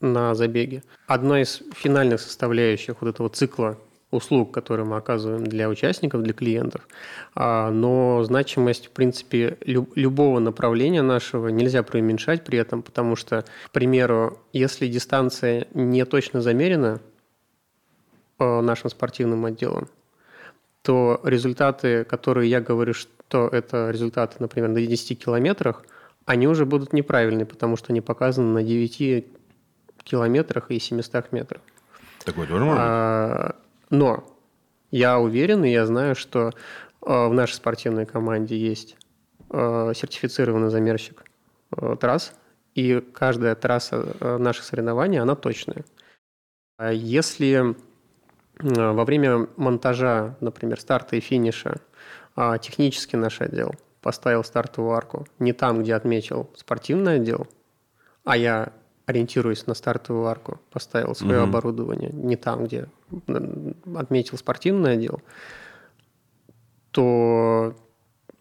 на забеге. Одна из финальных составляющих вот этого цикла услуг, которые мы оказываем для участников, для клиентов. А, но значимость, в принципе, любого направления нашего нельзя преуменьшать при этом, потому что, к примеру, если дистанция не точно замерена нашим спортивным отделом, то результаты, которые я говорю, что это результаты, например, на 10 километрах, они уже будут неправильные, потому что они показаны на 9 километрах и 700 метрах. Такое тоже может а, Но я уверен, и я знаю, что а, в нашей спортивной команде есть а, сертифицированный замерщик а, трасс, и каждая трасса наших соревнований, она точная. Если во время монтажа, например, старта и финиша, технически наш отдел поставил стартовую арку не там, где отметил спортивный отдел, а я ориентируясь на стартовую арку, поставил свое угу. оборудование не там, где отметил спортивный отдел, то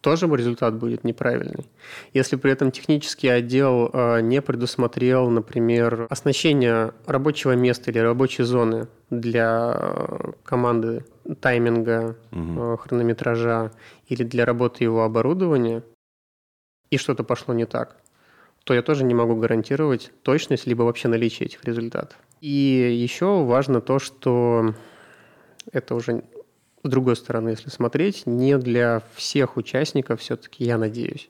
тоже результат будет неправильный. Если при этом технический отдел э, не предусмотрел, например, оснащение рабочего места или рабочей зоны для э, команды тайминга, угу. хронометража или для работы его оборудования, и что-то пошло не так, то я тоже не могу гарантировать точность либо вообще наличие этих результатов. И еще важно то, что это уже с другой стороны, если смотреть, не для всех участников все-таки, я надеюсь,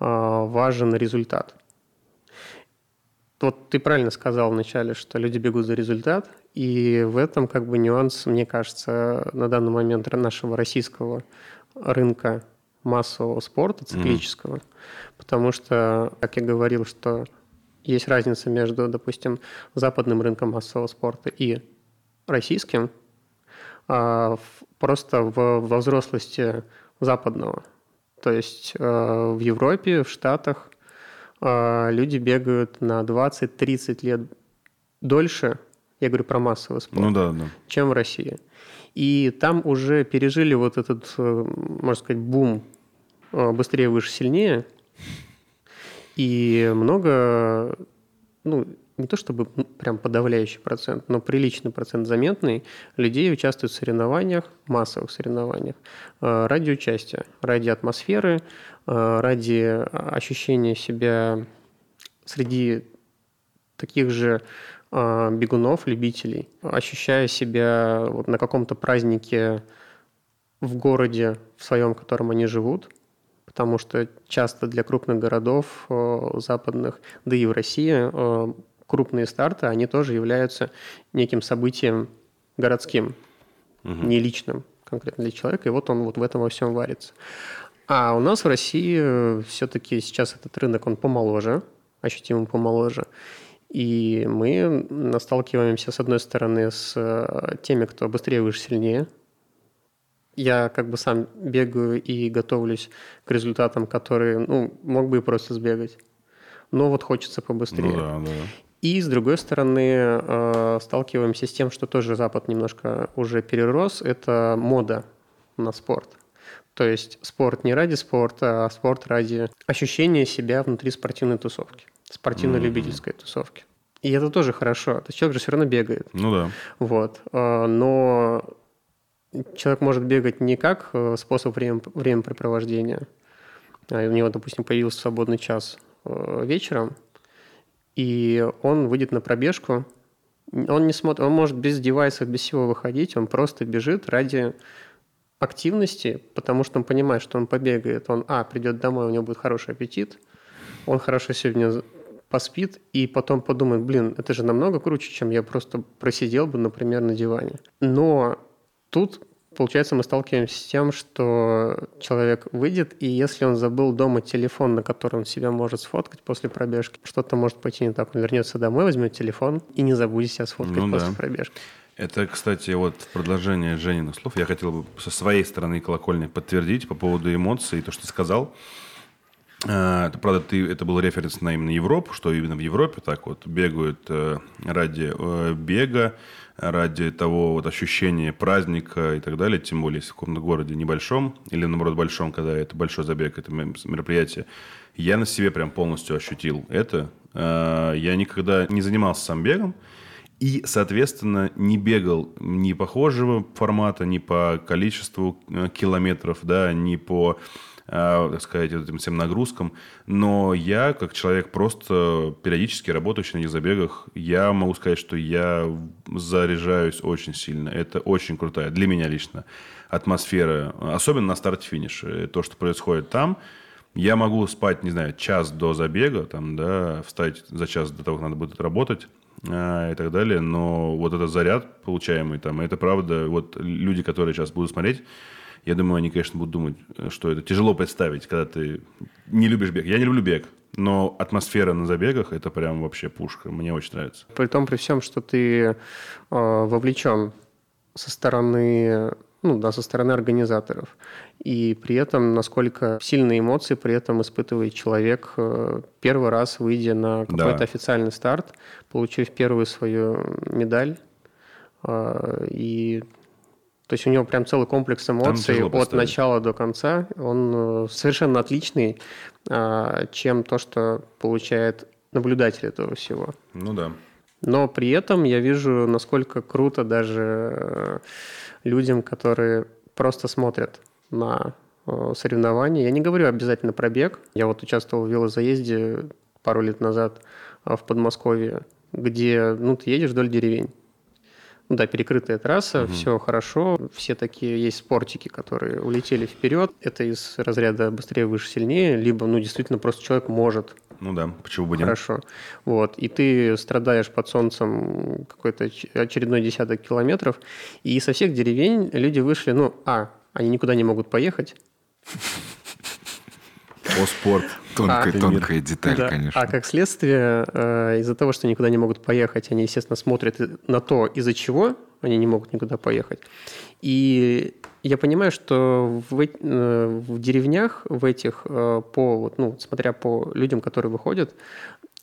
а, важен результат. Вот ты правильно сказал вначале, что люди бегут за результат, и в этом как бы нюанс, мне кажется, на данный момент нашего российского рынка массового спорта, циклического. Mm-hmm. Потому что, как я говорил, что есть разница между, допустим, западным рынком массового спорта и российским, а, просто в, во взрослости западного. То есть э, в Европе, в Штатах э, люди бегают на 20-30 лет дольше, я говорю про массовый спорт, ну, да, да. чем в России. И там уже пережили вот этот, э, можно сказать, бум быстрее, выше, сильнее. И много, ну, не то чтобы прям подавляющий процент, но приличный процент заметный людей участвуют в соревнованиях, массовых соревнованиях, э, ради участия, ради атмосферы, э, ради ощущения себя среди таких же бегунов, любителей, ощущая себя вот на каком-то празднике в городе, в своем, в котором они живут, потому что часто для крупных городов западных, да и в России, крупные старты, они тоже являются неким событием городским, угу. не личным конкретно для человека, и вот он вот в этом во всем варится. А у нас в России э, все-таки сейчас этот рынок, он помоложе, ощутимо помоложе. И мы сталкиваемся, с одной стороны, с э, теми, кто быстрее, выше, сильнее. Я как бы сам бегаю и готовлюсь к результатам, которые, ну, мог бы и просто сбегать. Но вот хочется побыстрее. Ну, да, да. И, с другой стороны, э, сталкиваемся с тем, что тоже Запад немножко уже перерос, это мода на спорт. То есть спорт не ради спорта, а спорт ради ощущения себя внутри спортивной тусовки, спортивно-любительской mm-hmm. тусовки. И это тоже хорошо. То есть человек же все равно бегает. Ну да. Вот. Э, но человек может бегать не как э, способ время, времяпрепровождения. А у него, допустим, появился свободный час вечером – и он выйдет на пробежку, он не смотрит, он может без девайсов, без всего выходить, он просто бежит ради активности, потому что он понимает, что он побегает, он, а, придет домой, у него будет хороший аппетит, он хорошо сегодня поспит, и потом подумает, блин, это же намного круче, чем я просто просидел бы, например, на диване. Но тут получается, мы сталкиваемся с тем, что человек выйдет, и если он забыл дома телефон, на который он себя может сфоткать после пробежки, что-то может пойти не так. Он вернется домой, возьмет телефон и не забудет себя сфоткать ну, после да. пробежки. Это, кстати, вот в продолжение Жениных слов я хотел бы со своей стороны колокольни подтвердить по поводу эмоций, то, что ты сказал. А, это, правда, ты, это был референс на именно Европу, что именно в Европе так вот бегают э, ради э, бега, ради того вот ощущения праздника и так далее, тем более если в каком-то городе небольшом или, наоборот, большом, когда это большой забег, это мероприятие, я на себе прям полностью ощутил это. Я никогда не занимался сам бегом, и, соответственно, не бегал ни похожего формата, ни по количеству э, километров, да, ни по так сказать, этим всем нагрузкам. Но я, как человек, просто периодически работающий на этих забегах, я могу сказать, что я заряжаюсь очень сильно. Это очень крутая, для меня лично, атмосфера, особенно на старте-финише. То, что происходит там, я могу спать, не знаю, час до забега, там, да, встать за час до того, как надо будет работать, а, и так далее. Но вот этот заряд получаемый там, это правда, вот люди, которые сейчас будут смотреть, я думаю, они, конечно, будут думать, что это тяжело представить, когда ты не любишь бег. Я не люблю бег, но атмосфера на забегах – это прям вообще пушка. Мне очень нравится. При том, при всем, что ты э, вовлечен со стороны ну, да, со стороны организаторов. И при этом, насколько сильные эмоции при этом испытывает человек, э, первый раз выйдя на какой-то да. официальный старт, получив первую свою медаль. Э, и То есть у него прям целый комплекс эмоций от начала до конца. Он э, совершенно отличный, а, чем то, что получает наблюдатель этого всего. Ну да. Но при этом я вижу, насколько круто даже э, людям, которые просто смотрят на э, соревнования. Я не говорю обязательно про бег. Я вот участвовал в велозаезде пару лет назад в Подмосковье, где ну, ты едешь вдоль деревень. Ну да, перекрытая трасса, угу. все хорошо. Все такие есть спортики, которые улетели вперед. Это из разряда быстрее, выше, сильнее. Либо, ну, действительно, просто человек может. Ну да, почему бы нет? Хорошо. Вот. И ты страдаешь под солнцем какой-то очередной десяток километров. И со всех деревень люди вышли, ну, а, они никуда не могут поехать. О, спорт. Тонкая, а, тонкая деталь, да. конечно. А как следствие, э, из-за того, что никуда не могут поехать, они, естественно, смотрят на то, из-за чего они не могут никуда поехать. И я понимаю, что в, э, в деревнях, в этих, э, по, ну, смотря по людям, которые выходят,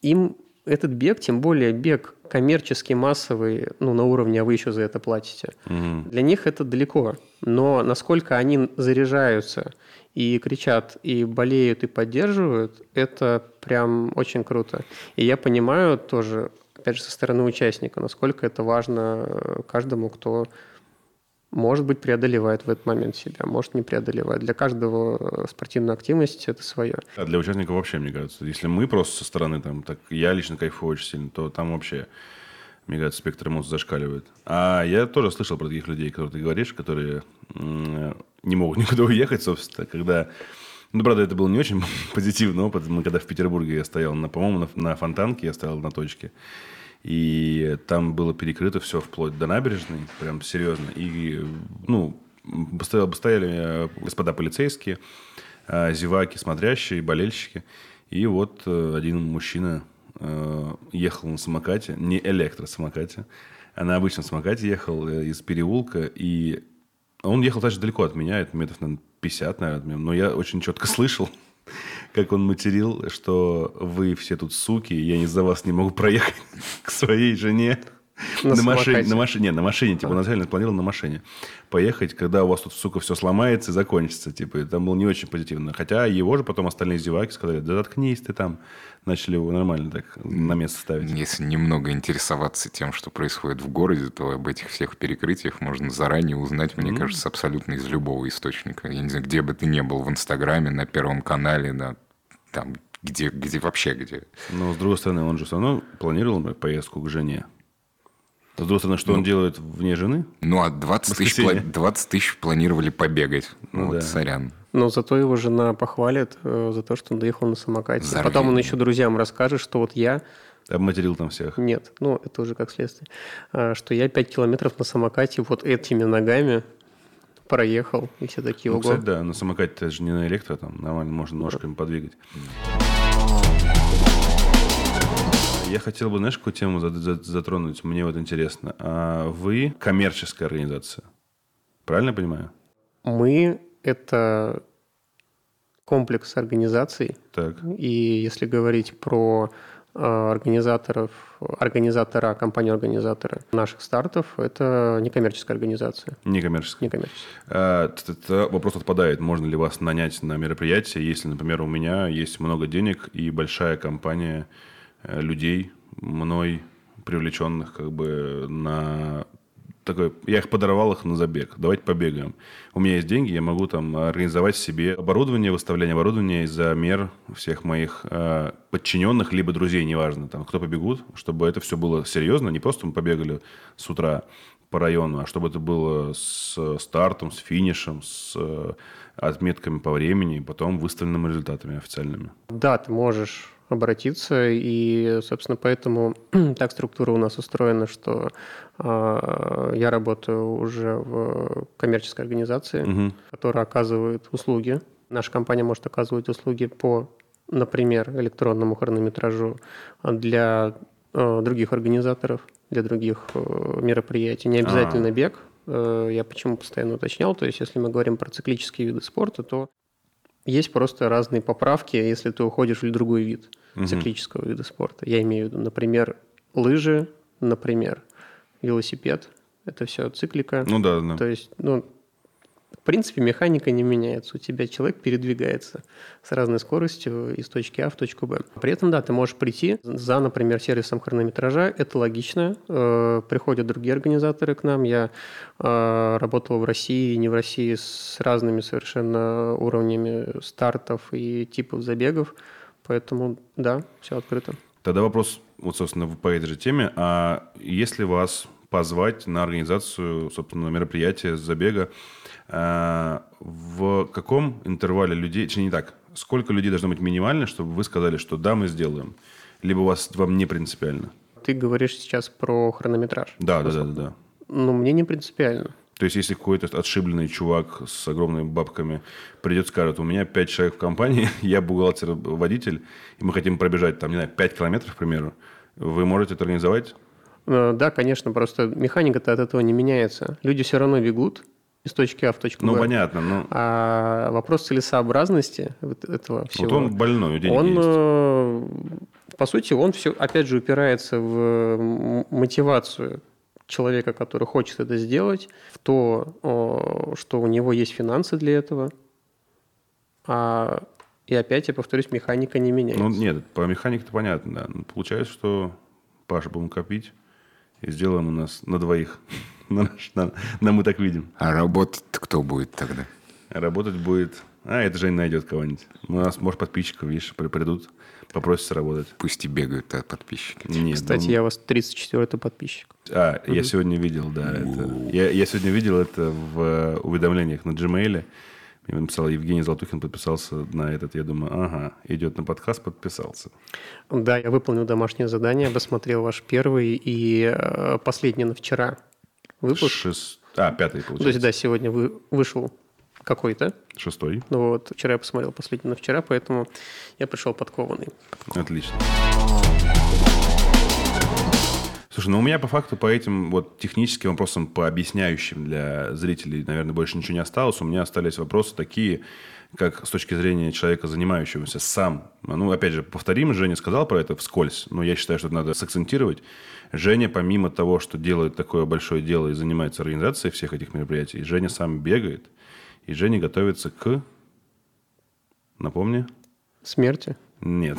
им этот бег, тем более бег коммерческий, массовый, ну, на уровне, а вы еще за это платите, угу. для них это далеко. Но насколько они заряжаются и кричат, и болеют, и поддерживают, это прям очень круто. И я понимаю тоже, опять же, со стороны участника, насколько это важно каждому, кто может быть, преодолевает в этот момент себя, может, не преодолевает. Для каждого спортивная активность – это свое. А для участника вообще, мне кажется, если мы просто со стороны, там, так я лично кайфую очень сильно, то там вообще, мне кажется, спектр эмоций зашкаливает. А я тоже слышал про таких людей, которые ты говоришь, которые не могут никуда уехать, собственно, когда... Ну, правда, это был не очень позитивный опыт. Мы когда в Петербурге я стоял, на, по-моему, на, на фонтанке я стоял на точке, и там было перекрыто все вплоть до набережной, прям серьезно. И, ну, стояли, э, господа полицейские, э, зеваки, смотрящие, болельщики. И вот э, один мужчина ехал на самокате, не электросамокате, а на обычном самокате ехал из переулка, и он ехал даже далеко от меня, это метров, наверное, 50, наверное, но я очень четко слышал, как он материл, что вы все тут суки, я из-за вас не могу проехать к своей жене. На, на машине, на машине, на машине, типа, а. он планировал на машине поехать, когда у вас тут, сука, все сломается и закончится, типа, и там было не очень позитивно. Хотя его же потом остальные зеваки сказали, да заткнись ты там, начали его нормально так на место ставить. Если немного интересоваться тем, что происходит в городе, то об этих всех перекрытиях можно заранее узнать, мне mm-hmm. кажется, абсолютно из любого источника. Я не знаю, где бы ты ни был, в Инстаграме, на Первом канале, на там, где, где вообще, где. Но, с другой стороны, он же все равно планировал поездку к жене. С другой стороны, что ну, он делает вне жены? Ну, а 20 тысяч, 20 тысяч планировали побегать. Ну, вот, да. сорян. Но зато его жена похвалит э, за то, что он доехал на самокате. Зарви. Потом он еще друзьям расскажет, что вот я... Обматерил там всех. Нет, ну, это уже как следствие. А, что я 5 километров на самокате вот этими ногами проехал, и все такие, ну, кстати, да, на самокате это же не на электро, там нормально можно ножками да. подвигать. Я хотел бы, знаешь, какую тему затронуть? Мне вот интересно. А вы коммерческая организация. Правильно я понимаю? Мы – это комплекс организаций. Так. И если говорить про организаторов, организатора, компанию-организатора наших стартов, это некоммерческая организация. Некоммерческая. Некоммерческая. А, вопрос отпадает, можно ли вас нанять на мероприятие, если, например, у меня есть много денег и большая компания – Э, людей, мной привлеченных как бы на такой, я их подорвал их на забег. Давайте побегаем. У меня есть деньги, я могу там организовать себе оборудование, выставление оборудования из-за мер всех моих э, подчиненных, либо друзей, неважно, там, кто побегут, чтобы это все было серьезно, не просто мы побегали с утра по району, а чтобы это было с стартом, с финишем, с э, отметками по времени и потом выставленными результатами официальными. Да, ты можешь обратиться, и, собственно, поэтому так структура у нас устроена, что э, я работаю уже в коммерческой организации, угу. которая оказывает услуги. Наша компания может оказывать услуги по, например, электронному хронометражу для э, других организаторов, для других э, мероприятий. Не обязательно А-а-а. бег. Э, я почему постоянно уточнял, то есть если мы говорим про циклические виды спорта, то есть просто разные поправки, если ты уходишь в другой вид угу. циклического вида спорта. Я имею в виду, например, лыжи, например, велосипед, это все циклика. Ну да, да. То есть, ну, в принципе, механика не меняется. У тебя человек передвигается с разной скоростью из точки А в точку Б. При этом, да, ты можешь прийти за, например, сервисом хронометража. Это логично. Э, приходят другие организаторы к нам. Я э, работал в России и не в России с разными совершенно уровнями стартов и типов забегов. Поэтому, да, все открыто. Тогда вопрос, вот, собственно, по этой же теме. А если вас позвать на организацию, собственно, мероприятия забега, в каком интервале людей, точнее не так, сколько людей должно быть минимально, чтобы вы сказали, что да, мы сделаем, либо у вас вам не принципиально? Ты говоришь сейчас про хронометраж. Да, да, да, да, да. Ну, мне не принципиально. То есть, если какой-то отшибленный чувак с огромными бабками придет и скажет, у меня пять человек в компании, я бухгалтер-водитель, и мы хотим пробежать, там, не знаю, 5 километров, к примеру, вы можете это организовать? Э, да, конечно, просто механика-то от этого не меняется. Люди все равно бегут из точки А в точку ну, Б. Ну, понятно. Но... А вопрос целесообразности этого всего... Вот он больной, у денег он, есть. Э, по сути, он все, опять же, упирается в мотивацию человека, который хочет это сделать, в то, что у него есть финансы для этого. А, и опять, я повторюсь, механика не меняется. Ну, нет, по механике-то понятно, да. Ну, получается, что Паша будем копить и сделаем у нас на двоих. На, на, на мы так видим. А работать кто будет тогда? Работать будет... А, это Жень найдет кого-нибудь. У нас, может, подписчиков, видишь, придут, попросятся работать. Пусть и бегают от подписчики. Нет, Кстати, ну... я у вас 34-й подписчик. А, угу. я сегодня видел, да. Это... Я, я сегодня видел это в уведомлениях на Gmail. Мне написал Евгений Золотухин, подписался на этот. Я думаю, ага, идет на подкаст, подписался. Да, я выполнил домашнее задание, посмотрел ваш первый и э, последний на вчера выпуск. Шест... А, пятый, получается. То есть, да, сегодня вы... вышел какой-то. Шестой. Ну вот, вчера я посмотрел последний на вчера, поэтому я пришел подкованный. Отлично. Слушай, ну у меня по факту по этим вот техническим вопросам, по объясняющим для зрителей, наверное, больше ничего не осталось. У меня остались вопросы такие, как с точки зрения человека, занимающегося сам. Ну, опять же, повторим, Женя сказал про это вскользь, но я считаю, что это надо сакцентировать. Женя, помимо того, что делает такое большое дело и занимается организацией всех этих мероприятий, Женя сам бегает, и Женя готовится к... Напомни? Смерти? Нет.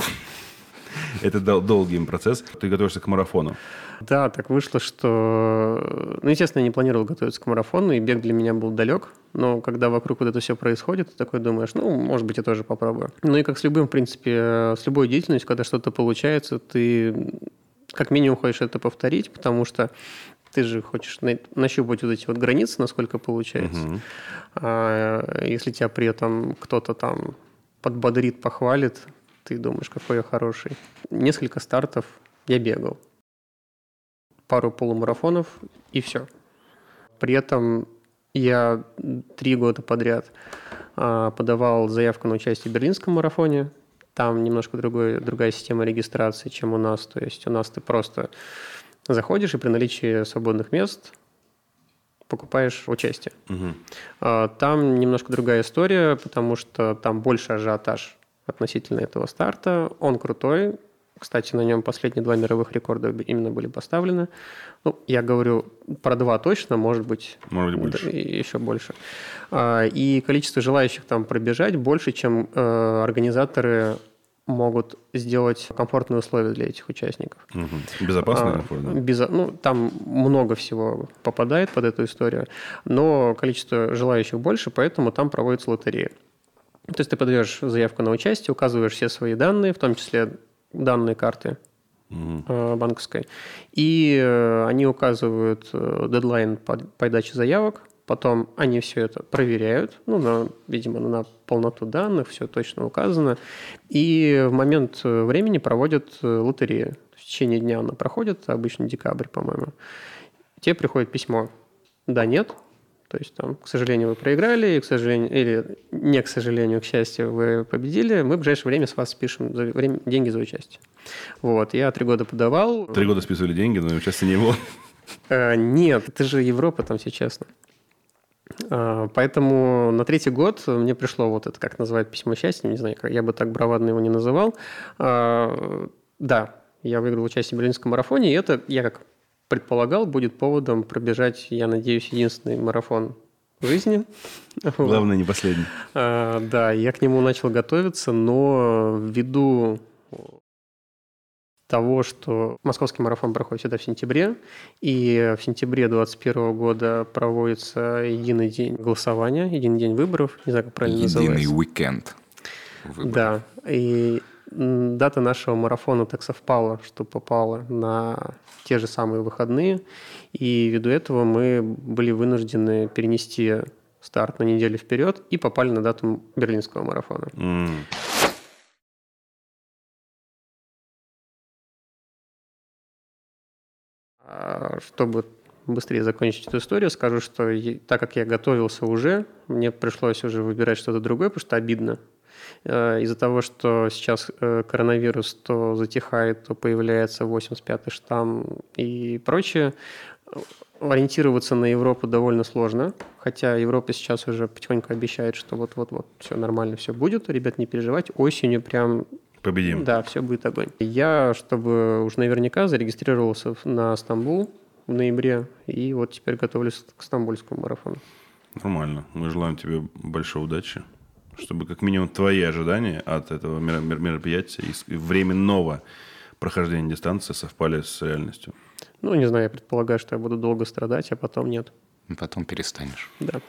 Это долгий процесс. Ты готовишься к марафону. Да, так вышло, что... Ну, естественно, я не планировал готовиться к марафону, и бег для меня был далек. Но когда вокруг вот это все происходит, ты такой думаешь, ну, может быть, я тоже попробую. Ну и как с любым, в принципе, с любой деятельностью, когда что-то получается, ты как минимум хочешь это повторить, потому что ты же хочешь нащупать вот эти вот границы, насколько получается. Угу. А если тебя при этом кто-то там подбодрит, похвалит, ты думаешь, какой я хороший. Несколько стартов я бегал. Пару полумарафонов и все. При этом я три года подряд а, подавал заявку на участие в Берлинском марафоне. Там немножко другой, другая система регистрации, чем у нас. То есть у нас ты просто заходишь и при наличии свободных мест покупаешь участие. Угу. Там немножко другая история, потому что там больше ажиотаж относительно этого старта. Он крутой. Кстати, на нем последние два мировых рекорда именно были поставлены. Ну, я говорю про два точно, может быть, может быть больше. еще больше. А, и количество желающих там пробежать больше, чем э, организаторы могут сделать комфортные условия для этих участников. Угу. Безопасный а, комфорт, Без, ну, там много всего попадает под эту историю, но количество желающих больше, поэтому там проводится лотерея. То есть ты подаешь заявку на участие, указываешь все свои данные, в том числе данные карты угу. банковской, и э, они указывают э, дедлайн подачи заявок, потом они все это проверяют, ну, на, видимо, на полноту данных, все точно указано, и в момент времени проводят лотерею. В течение дня она проходит, обычно декабрь, по-моему. Тебе приходит письмо «да», «нет», то есть, там, к сожалению, вы проиграли, и, к сожалению, или не к сожалению, к счастью, вы победили, мы в ближайшее время с вас спишем за время, деньги за участие. Вот, я три года подавал. Три года списывали деньги, но участия не было? Э, нет, это же Европа, там все честно. Э, поэтому на третий год мне пришло вот это, как называют письмо счастья, не знаю, я бы так бравадно его не называл. Э, да, я выиграл участие в Берлинском марафоне, и это я как предполагал, будет поводом пробежать, я надеюсь, единственный марафон жизни. Главное, не последний. А, да, я к нему начал готовиться, но ввиду того, что московский марафон проходит всегда в сентябре, и в сентябре 2021 года проводится единый день голосования, единый день выборов, не знаю, как правильно единый называется. Единый уикенд. Выборов. Да, и дата нашего марафона так совпала, что попала на те же самые выходные, и ввиду этого мы были вынуждены перенести старт на неделю вперед и попали на дату берлинского марафона. Mm. Чтобы быстрее закончить эту историю, скажу, что так как я готовился уже, мне пришлось уже выбирать что-то другое, потому что обидно. Э, из-за того, что сейчас э, коронавирус то затихает, то появляется 85-й штамм и прочее, ориентироваться на Европу довольно сложно, хотя Европа сейчас уже потихоньку обещает, что вот-вот-вот все нормально, все будет, ребят, не переживать, осенью прям Победим. Да, все будет огонь. Я, чтобы уж наверняка, зарегистрировался на Стамбул в ноябре, и вот теперь готовлюсь к стамбульскому марафону. Нормально. Мы желаем тебе большой удачи, чтобы как минимум твои ожидания от этого мероприятия и временного прохождения дистанции совпали с реальностью. Ну, не знаю, я предполагаю, что я буду долго страдать, а потом нет. Потом перестанешь. Да.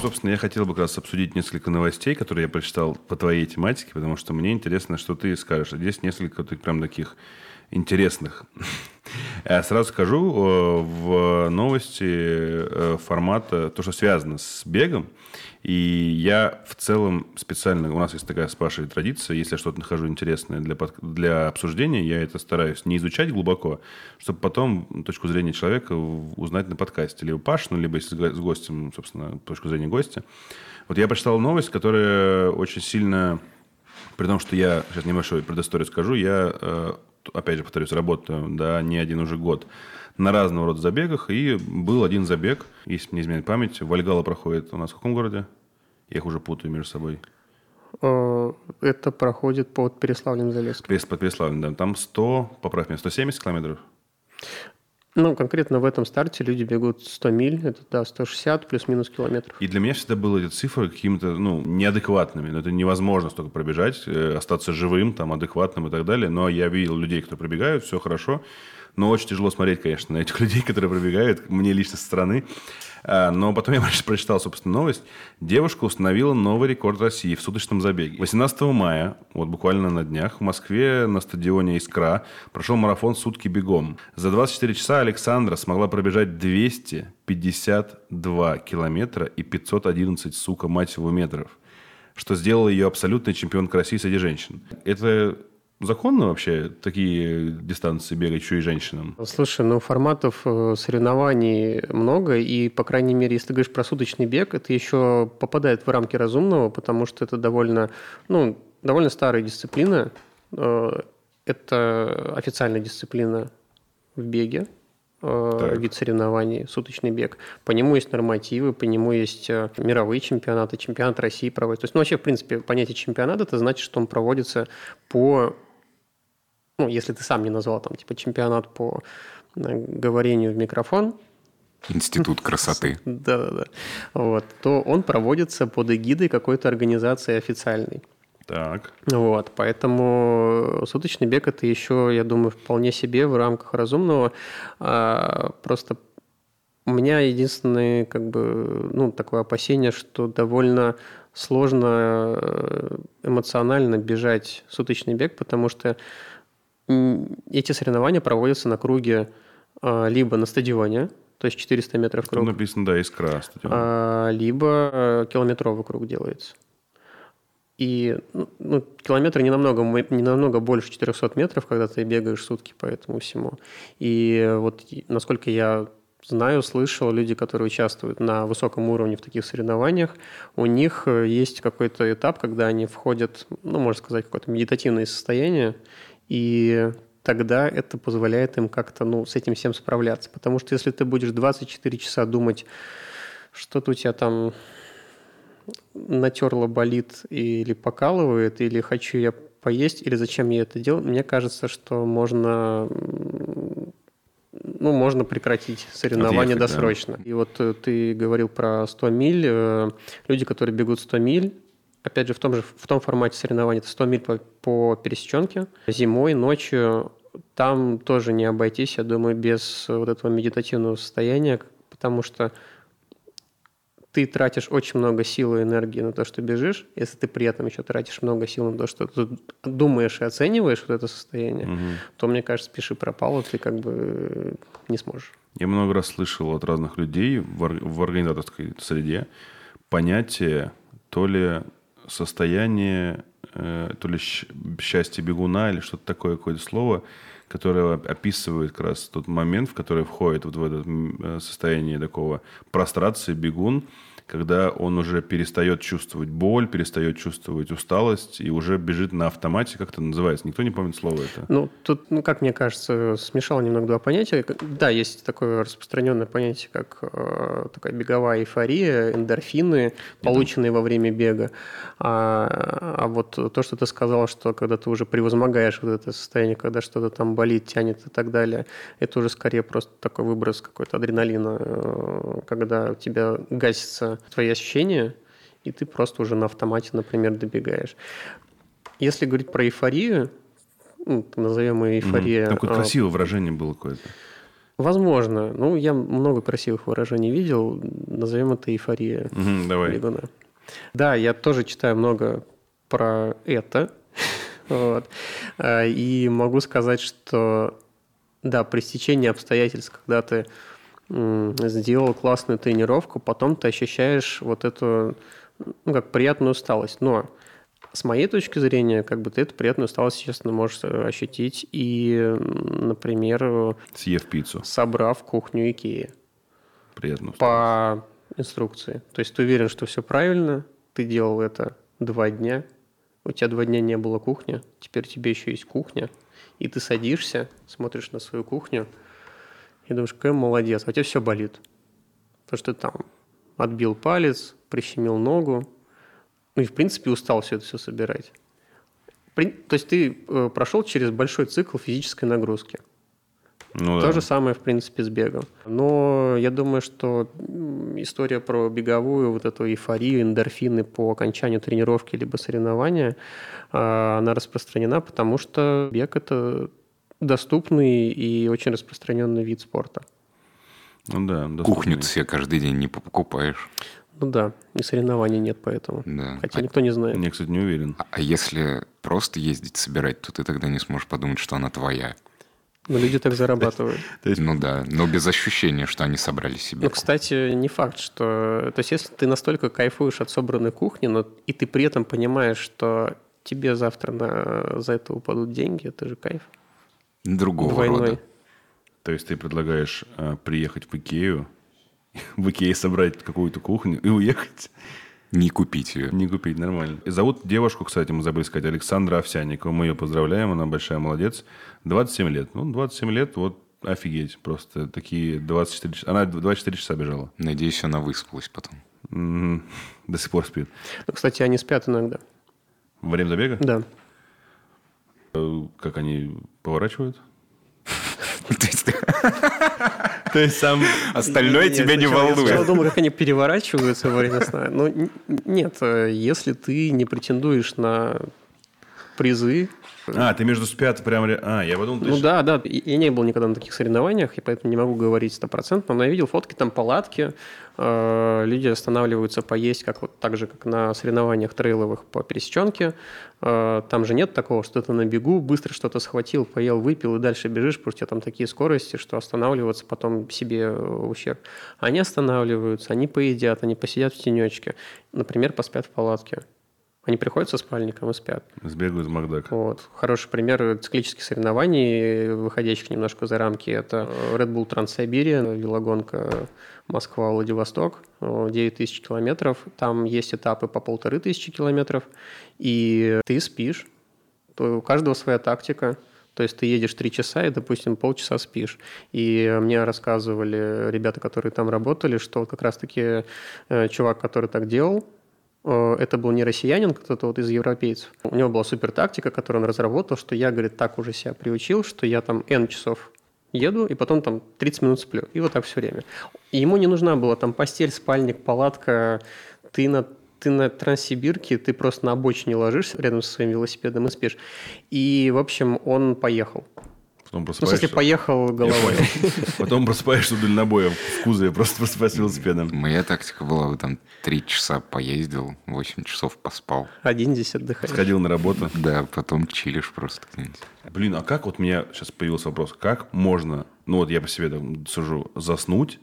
собственно, я хотел бы как раз обсудить несколько новостей, которые я прочитал по твоей тематике, потому что мне интересно, что ты скажешь. Здесь несколько прям таких интересных. Я сразу скажу, э, в новости э, формата, то, что связано с бегом, и я в целом специально, у нас есть такая с Пашей традиция, если я что-то нахожу интересное для, для обсуждения, я это стараюсь не изучать глубоко, чтобы потом точку зрения человека узнать на подкасте. Либо Паш, ну, либо с гостем, собственно, точку зрения гостя. Вот я прочитал новость, которая очень сильно... При том, что я, сейчас небольшой предысторию скажу, я, э, опять же, повторюсь, работаю, да, не один уже год на разного рода забегах. И был один забег, если мне изменяет память, Вальгала проходит у нас в каком городе? Я их уже путаю между собой. Э, это проходит под Переславлем-Залесским. Под Переславлем, да. Там 100, поправь меня, 170 километров? Ну, конкретно в этом старте люди бегут 100 миль, это, да, 160 плюс-минус километров. И для меня всегда были эти цифры какими-то, ну, неадекватными. Но это невозможно столько пробежать, э, остаться живым, там, адекватным и так далее. Но я видел людей, которые пробегают, все хорошо. Но очень тяжело смотреть, конечно, на этих людей, которые пробегают, мне лично со стороны. А, но потом я прочитал, собственно, новость. Девушка установила новый рекорд России в суточном забеге. 18 мая, вот буквально на днях, в Москве на стадионе «Искра» прошел марафон «Сутки бегом». За 24 часа Александра смогла пробежать 252 километра и 511, сука, мать его, метров что сделало ее абсолютной чемпионкой России среди женщин. Это Законно вообще такие дистанции бегать еще и женщинам? Слушай, ну форматов э, соревнований много, и, по крайней мере, если ты говоришь про суточный бег, это еще попадает в рамки разумного, потому что это довольно, ну, довольно старая дисциплина. Э, это официальная дисциплина в беге, э, так. вид соревнований, суточный бег. По нему есть нормативы, по нему есть мировые чемпионаты, чемпионат России проводится. То есть, ну, вообще, в принципе, понятие чемпионата, это значит, что он проводится по ну, если ты сам не назвал там, типа, чемпионат по э, говорению в микрофон, Институт красоты. Да-да-да. Вот. То он проводится под эгидой какой-то организации официальной. Так. Вот, поэтому суточный бег это еще, я думаю, вполне себе в рамках разумного. А, просто у меня единственное, как бы, ну, такое опасение, что довольно сложно э, эмоционально бежать суточный бег, потому что эти соревнования проводятся на круге а, либо на стадионе, то есть 400 метров круг. Там написано, да, искра стадион. А, либо э, километровый круг делается. И ну, ну, километр не намного, не намного больше 400 метров, когда ты бегаешь сутки по этому всему. И вот насколько я знаю, слышал, люди, которые участвуют на высоком уровне в таких соревнованиях, у них э, есть какой-то этап, когда они входят, ну, можно сказать, в какое-то медитативное состояние, и тогда это позволяет им как-то ну, с этим всем справляться. Потому что если ты будешь 24 часа думать, что-то у тебя там натерло, болит или покалывает, или хочу я поесть или зачем я это делаю, мне кажется, что можно ну, можно прекратить соревнования Отъехать, досрочно. Да. И вот э, ты говорил про 100 миль. Э, люди, которые бегут 100 миль, опять же, в том же в том формате соревнований, это 100 миль по, по пересеченке, зимой, ночью, там тоже не обойтись, я думаю, без вот этого медитативного состояния, потому что ты тратишь очень много сил и энергии на то, что бежишь, если ты при этом еще тратишь много сил на то, что ты думаешь и оцениваешь вот это состояние, угу. то, мне кажется, пиши пропало, ты как бы не сможешь. Я много раз слышал от разных людей в, в организаторской среде понятие то ли состояние, э, то ли счастье бегуна или что-то такое, какое-то слово, которое описывает как раз тот момент, в который входит вот в это э, состояние такого прострации бегун, когда он уже перестает чувствовать боль, перестает чувствовать усталость и уже бежит на автомате, как это называется? Никто не помнит слово это. Ну, тут, ну, как мне кажется, смешал немного два понятия. Да, есть такое распространенное понятие, как э, такая беговая эйфория, эндорфины, полученные во время бега. А, а вот то, что ты сказал, что когда ты уже превозмогаешь вот это состояние, когда что-то там болит, тянет и так далее, это уже скорее просто такой выброс какой-то адреналина, э, когда у тебя гасится твои ощущения, и ты просто уже на автомате, например, добегаешь. Если говорить про эйфорию, ну, назовем ее эйфория... Угу. Такое красивое выражение было какое-то. Возможно. Ну, я много красивых выражений видел. Назовем это эйфория. Угу, давай. Бегуна. Да, я тоже читаю много про это. вот. А, и могу сказать, что да, при стечении обстоятельств, когда ты сделал классную тренировку, потом ты ощущаешь вот эту, ну, как приятную усталость. Но с моей точки зрения, как бы ты эту приятную усталость, естественно, можешь э, ощутить и, например... Съев пиццу. Собрав кухню Икеи. Приятно. По инструкции. То есть ты уверен, что все правильно, ты делал это два дня, у тебя два дня не было кухни, теперь тебе еще есть кухня, и ты садишься, смотришь на свою кухню – и думаешь, какой молодец, а у тебя все болит. Потому что ты там отбил палец, прищемил ногу, ну и в принципе устал все это все собирать. То есть ты э, прошел через большой цикл физической нагрузки. Ну, То да. же самое, в принципе, с бегом. Но я думаю, что история про беговую, вот эту эйфорию, эндорфины по окончанию тренировки либо соревнования, а, она распространена, потому что бег – это доступный и очень распространенный вид спорта. Ну да, доступный. Кухню ты себе каждый день не покупаешь. Ну да, и соревнований нет поэтому. Да. Хотя а, никто не знает. Я, кстати, не уверен. А, а если просто ездить собирать, то ты тогда не сможешь подумать, что она твоя. Но люди так зарабатывают. Ну да, но без ощущения, что они собрали себе. Ну, кстати, не факт, что... То есть, если ты настолько кайфуешь от собранной кухни, но и ты при этом понимаешь, что тебе завтра на... за это упадут деньги, это же кайф другого Двойной. рода. То есть ты предлагаешь э, приехать в Икею, в Икее собрать какую-то кухню и уехать? Не купить ее. Не купить, нормально. И зовут девушку, кстати, мы забыли сказать, Александра Овсянникова. Мы ее поздравляем, она большая молодец. 27 лет. Ну, 27 лет, вот офигеть. Просто такие 24 часа. Она 24 часа бежала. Надеюсь, она выспалась потом. До сих пор спит. Ну, кстати, они спят иногда. Во время забега? Да. Э, как они поворачивают? То есть сам остальное тебя не волнует. Я думаю, как они переворачиваются во время сна. Ну, нет, э, если ты не претендуешь на призы, а, ты между спят прям... А, я подумал... Ну да, да. Я не был никогда на таких соревнованиях, и поэтому не могу говорить стопроцентно, но я видел фотки, там палатки, э, люди останавливаются поесть, как вот так же, как на соревнованиях трейловых по пересеченке. Э, там же нет такого, что ты на бегу быстро что-то схватил, поел, выпил и дальше бежишь, потому что у тебя там такие скорости, что останавливаться потом себе ущерб. Они останавливаются, они поедят, они посидят в тенечке, например, поспят в палатке. Они приходят со спальником и спят. Сбегают в Макдак. Вот. Хороший пример циклических соревнований, выходящих немножко за рамки, это Red Bull Транссибирия, велогонка Москва-Владивосток, 9 тысяч километров. Там есть этапы по полторы тысячи километров, и ты спишь. У каждого своя тактика. То есть ты едешь три часа и, допустим, полчаса спишь. И мне рассказывали ребята, которые там работали, что как раз-таки э, чувак, который так делал, это был не россиянин, кто-то вот из европейцев. У него была супер тактика, которую он разработал, что я, говорит, так уже себя приучил, что я там N часов еду, и потом там 30 минут сплю. И вот так все время. И ему не нужна была там постель, спальник, палатка. Ты на ты на Транссибирке, ты просто на обочине ложишься рядом со своим велосипедом и спишь. И, в общем, он поехал. Потом просыпаешься... Ну, в смысле, поехал головой. Потом просыпаешься в дальнобоя в кузове, просто просыпаешься велосипедом. Моя тактика была, там, три часа поездил, восемь часов поспал. Один здесь отдыхаешь. Сходил на работу. Да, потом чилишь просто Блин, а как, вот у меня сейчас появился вопрос, как можно, ну вот я по себе там сужу, заснуть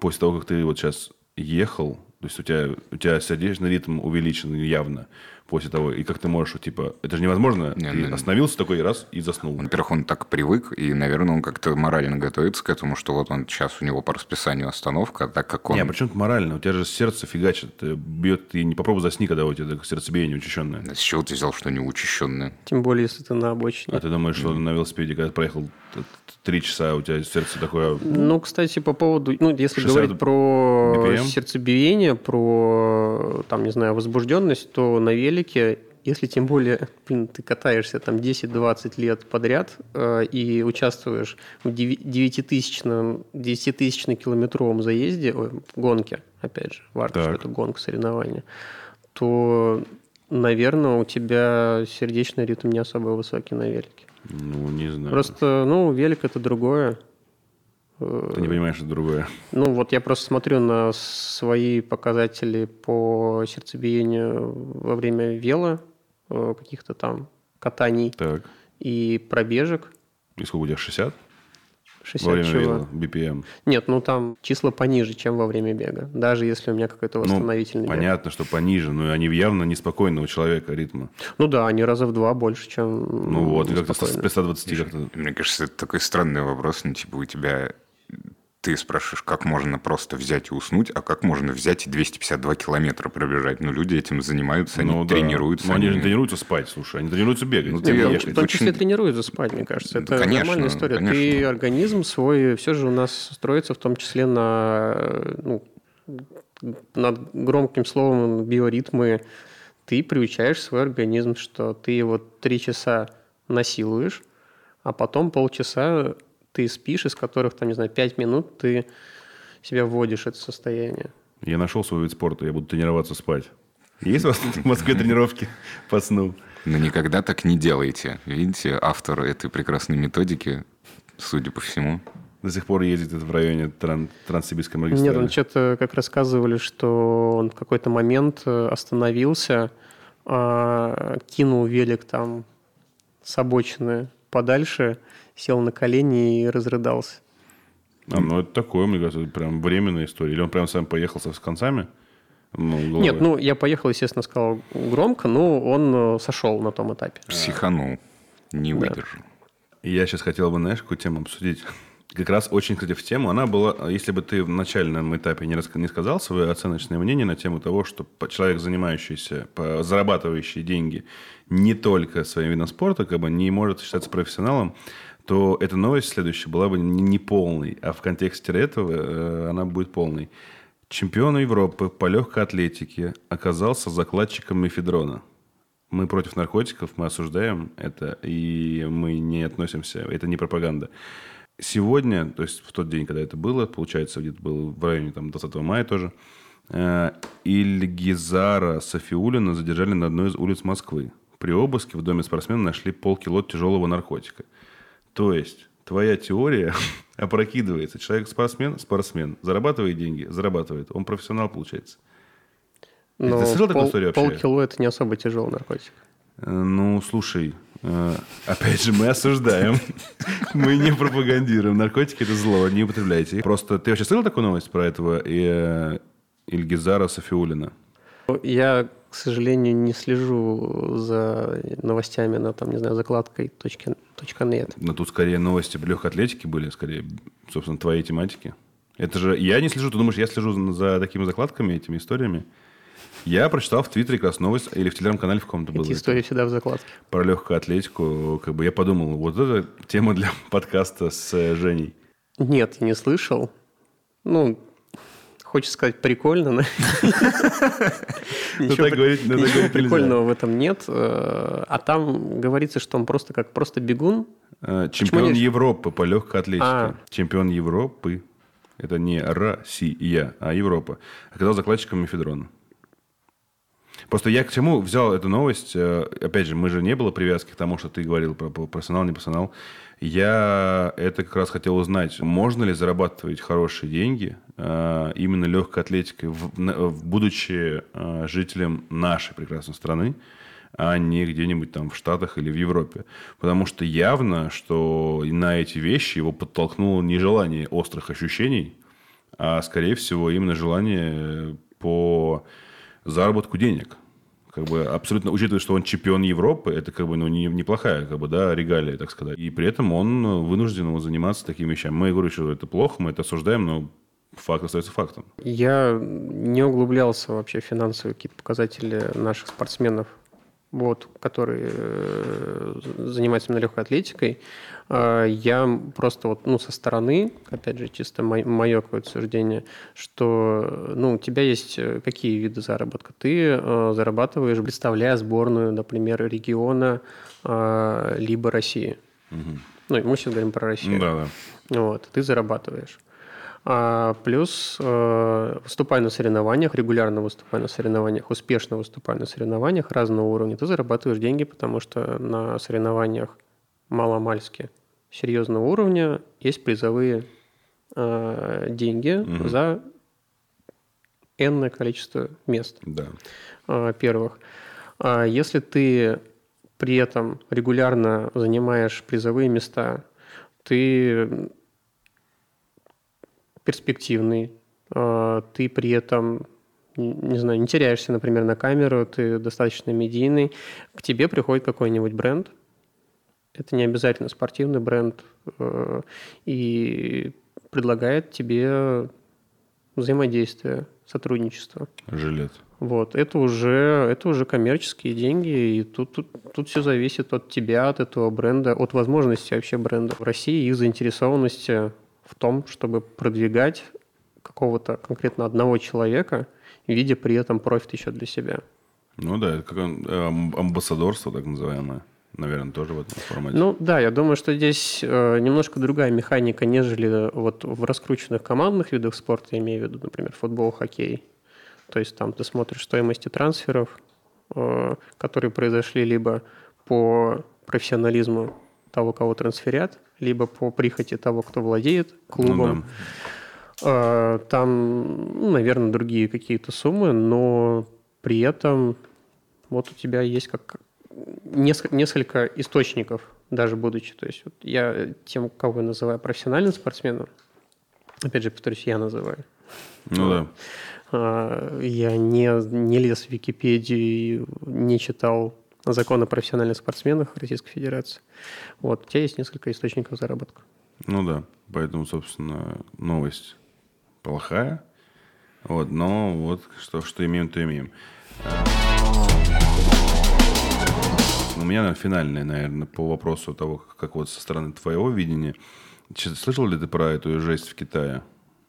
после того, как ты вот сейчас ехал, то есть у тебя, у тебя сердечный ритм увеличен явно после того, и как ты можешь, типа, это же невозможно, не, ты не, остановился такой раз и заснул. Во-первых, он так привык, и, наверное, он как-то морально готовится к этому, что вот он сейчас у него по расписанию остановка, а так как он... Не, а почему это морально? У тебя же сердце фигачит, э, бьет, ты не попробуй засни, когда у тебя сердцебиение учащенное. С чего ты взял, что не учащенное? Тем более, если ты на обочине. А ты думаешь, что на велосипеде, когда проехал три часа, у тебя сердце такое... Ну, кстати, по поводу... Ну, если говорить про BPM? сердцебиение, про, там, не знаю, возбужденность, то на велике если тем более блин, ты катаешься там 10-20 лет подряд э, и участвуешь в 9-тысячном, 10 километровом заезде, ой, гонке, опять же, что это гонка, соревнования, то, наверное, у тебя сердечный ритм не особо высокий на велике. Ну, не знаю. Просто, ну, велик это другое. Ты не понимаешь, что другое. Ну, вот я просто смотрю на свои показатели по сердцебиению во время вела, э, каких-то там катаний так. и пробежек. И сколько у тебя, 60? 60 во время чего? Вела, BPM. Нет, ну там числа пониже, чем во время бега. Даже если у меня какой-то ну, восстановительный ну, бег. Понятно, что пониже, но они явно неспокойного человека ритма. Ну да, они раза в два больше, чем Ну вот, как-то с 120 как-то. Мне кажется, это такой странный вопрос. Ну, типа, у тебя ты спрашиваешь, как можно просто взять и уснуть, а как можно взять и 252 километра пробежать. Ну, люди этим занимаются, они ну, да. тренируются. Но они, они же тренируются спать, слушай, они тренируются бегать. Ну, ты Нет, в том числе очень... тренируются спать, мне кажется. Это конечно, нормальная история. Конечно. Ты организм свой, все же у нас строится в том числе на, ну, над громким словом биоритмы. Ты приучаешь свой организм, что ты его три часа насилуешь, а потом полчаса ты спишь, из которых, там, не знаю, 5 минут ты себя вводишь в это состояние. Я нашел свой вид спорта, я буду тренироваться спать. Есть у вас в Москве тренировки по сну? Но никогда так не делайте. Видите, автор этой прекрасной методики, судя по всему, до сих пор ездит в районе тран- Транссибирской магистрали. Нет, он что-то как рассказывали, что он в какой-то момент э, остановился, а, кинул велик там с обочины подальше, сел на колени и разрыдался. А, ну, это такое, мне кажется, прям временная история. Или он прям сам поехал с концами? Ну, Нет, ну, я поехал, естественно, сказал громко, но он э, сошел на том этапе. Психанул, не выдержал. Да. Я сейчас хотел бы, знаешь, какую тему обсудить? Как раз очень, кстати, в тему. Она была, если бы ты в начальном этапе не, рас, не сказал свое оценочное мнение на тему того, что человек, занимающийся, зарабатывающий деньги не только своим видом спорта, как бы не может считаться профессионалом, то эта новость следующая была бы не полной, а в контексте этого э, она будет полной. Чемпион Европы по легкой атлетике оказался закладчиком мефедрона. Мы против наркотиков, мы осуждаем это, и мы не относимся, это не пропаганда. Сегодня, то есть в тот день, когда это было, получается, где-то было в районе там, 20 мая тоже, э, Ильгизара Софиулина задержали на одной из улиц Москвы. При обыске в доме спортсмена нашли полкило тяжелого наркотика. То есть твоя теория опрокидывается. Человек спортсмен, спортсмен, зарабатывает деньги, зарабатывает. Он профессионал, получается. Но Ты слышал пол, такую историю вообще? Полкило – это не особо тяжелый наркотик. Э, ну, слушай, э, опять же, мы осуждаем. Мы не пропагандируем. Наркотики – это зло, не употребляйте. Просто ты вообще слышал такую новость про этого э, Ильгизара Софиулина? Я к сожалению, не слежу за новостями на, там, не знаю, закладкой точка .нет. Но тут скорее новости легкой атлетики были, скорее, собственно, твоей тематики. Это же... Я не слежу, ты думаешь, я слежу за такими закладками, этими историями? Я прочитал в Твиттере как раз новость, или в Телеграм-канале в каком-то было. Эти истории всегда в закладке. Про легкую атлетику. Как бы я подумал, вот это тема для подкаста с Женей. Нет, я не слышал. Ну, хочется сказать прикольно, но ничего прикольного в этом нет. Э, а там говорится, что он просто как просто бегун. Э, чемпион Европы по легкой атлетике. А. Чемпион Европы. Это не Россия, а Европа. Оказался закладчиком мефедрона. Просто я к чему взял эту новость, э, опять же, мы же не было привязки к тому, что ты говорил про профессионал, не профессионал. Я это как раз хотел узнать, можно ли зарабатывать хорошие деньги э, именно легкой атлетикой, будучи э, жителем нашей прекрасной страны, а не где-нибудь там в Штатах или в Европе. Потому что явно, что на эти вещи его подтолкнуло не желание острых ощущений, а, скорее всего, именно желание по заработку денег. Как бы абсолютно, учитывая, что он чемпион Европы, это как бы ну, не, неплохая как бы, да, регалия, так сказать. И при этом он вынужден заниматься такими вещами. Мы говорю, что это плохо, мы это осуждаем, но факт остается фактом. Я не углублялся вообще в финансовые какие-то показатели наших спортсменов вот, который э, занимается именно легкой атлетикой, э, я просто вот, ну, со стороны, опять же, чисто мое какое-то суждение, что, ну, у тебя есть э, какие виды заработка? Ты зарабатываешь, представляя сборную, например, региона, либо России. Угу. Ну, мы сейчас говорим про Россию. Да, да. Вот, ты зарабатываешь. А, плюс э, выступая на соревнованиях, регулярно выступая на соревнованиях, успешно выступая на соревнованиях разного уровня, ты зарабатываешь деньги, потому что на соревнованиях маломальски серьезного уровня есть призовые э, деньги угу. за энное количество мест. Да. Э, первых. А если ты при этом регулярно занимаешь призовые места, ты перспективный, а, ты при этом не знаю, не теряешься, например, на камеру, ты достаточно медийный, к тебе приходит какой-нибудь бренд, это не обязательно спортивный бренд, э, и предлагает тебе взаимодействие, сотрудничество. Жилет. Вот, это уже, это уже коммерческие деньги, и тут, тут, тут все зависит от тебя, от этого бренда, от возможности вообще бренда. В России их заинтересованности в том, чтобы продвигать какого-то конкретно одного человека, видя при этом профит еще для себя. Ну да, это как э, амбассадорство так называемое. Наверное, тоже в этом формате. Ну да, я думаю, что здесь э, немножко другая механика, нежели вот в раскрученных командных видах спорта, я имею в виду, например, футбол, хоккей. То есть там ты смотришь стоимости трансферов, э, которые произошли либо по профессионализму того, кого трансферят, либо по прихоти того, кто владеет клубом. Ну, да. Там, ну, наверное, другие какие-то суммы, но при этом вот у тебя есть как несколько, несколько источников, даже будучи. То есть вот я тем, кого я называю профессиональным спортсменом, опять же, повторюсь, я называю. Ну да. А, я не, не лез в Википедию, не читал закон о профессиональных спортсменах Российской Федерации. Вот, у тебя есть несколько источников заработка. Ну да, поэтому, собственно, новость плохая. Вот, но вот что, что имеем, то имеем. У меня финальная, наверное, по вопросу того, как вот со стороны твоего видения. Слышал ли ты про эту жесть в Китае?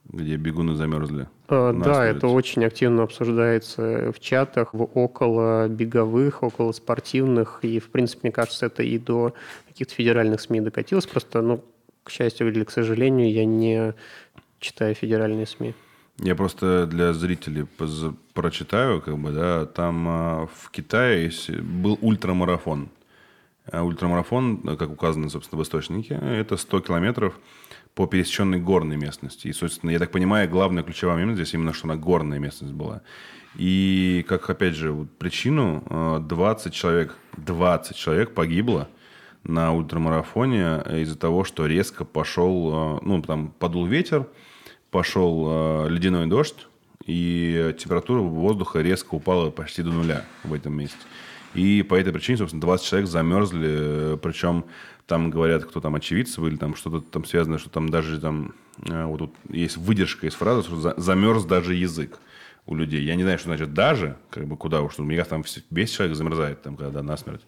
Где бегуны замерзли. А, да, это очень активно обсуждается в чатах, в около беговых, около спортивных, и, в принципе, мне кажется, это и до каких-то федеральных СМИ докатилось. Просто, ну, к счастью или к сожалению, я не читаю федеральные СМИ. Я просто для зрителей прочитаю, как бы, да, там а, в Китае был ультрамарафон. А ультрамарафон, как указано, собственно, в источнике, это 100 километров по пересеченной горной местности. И, собственно, я так понимаю, главная ключевая момент здесь именно, что она горная местность была. И, как, опять же, вот причину, 20 э, человек, 20 человек погибло на ультрамарафоне из-за того, что резко пошел, э, ну, там подул ветер, пошел э, ледяной дождь, и температура воздуха резко упала почти до нуля в этом месте. И по этой причине, собственно, 20 человек замерзли, причем там говорят, кто там очевидцы или там что-то там связано, что там даже там э, вот тут есть выдержка из фразы, что замерз даже язык у людей. Я не знаю, что значит даже, как бы куда уж, у меня там весь человек замерзает, там, когда насмерть.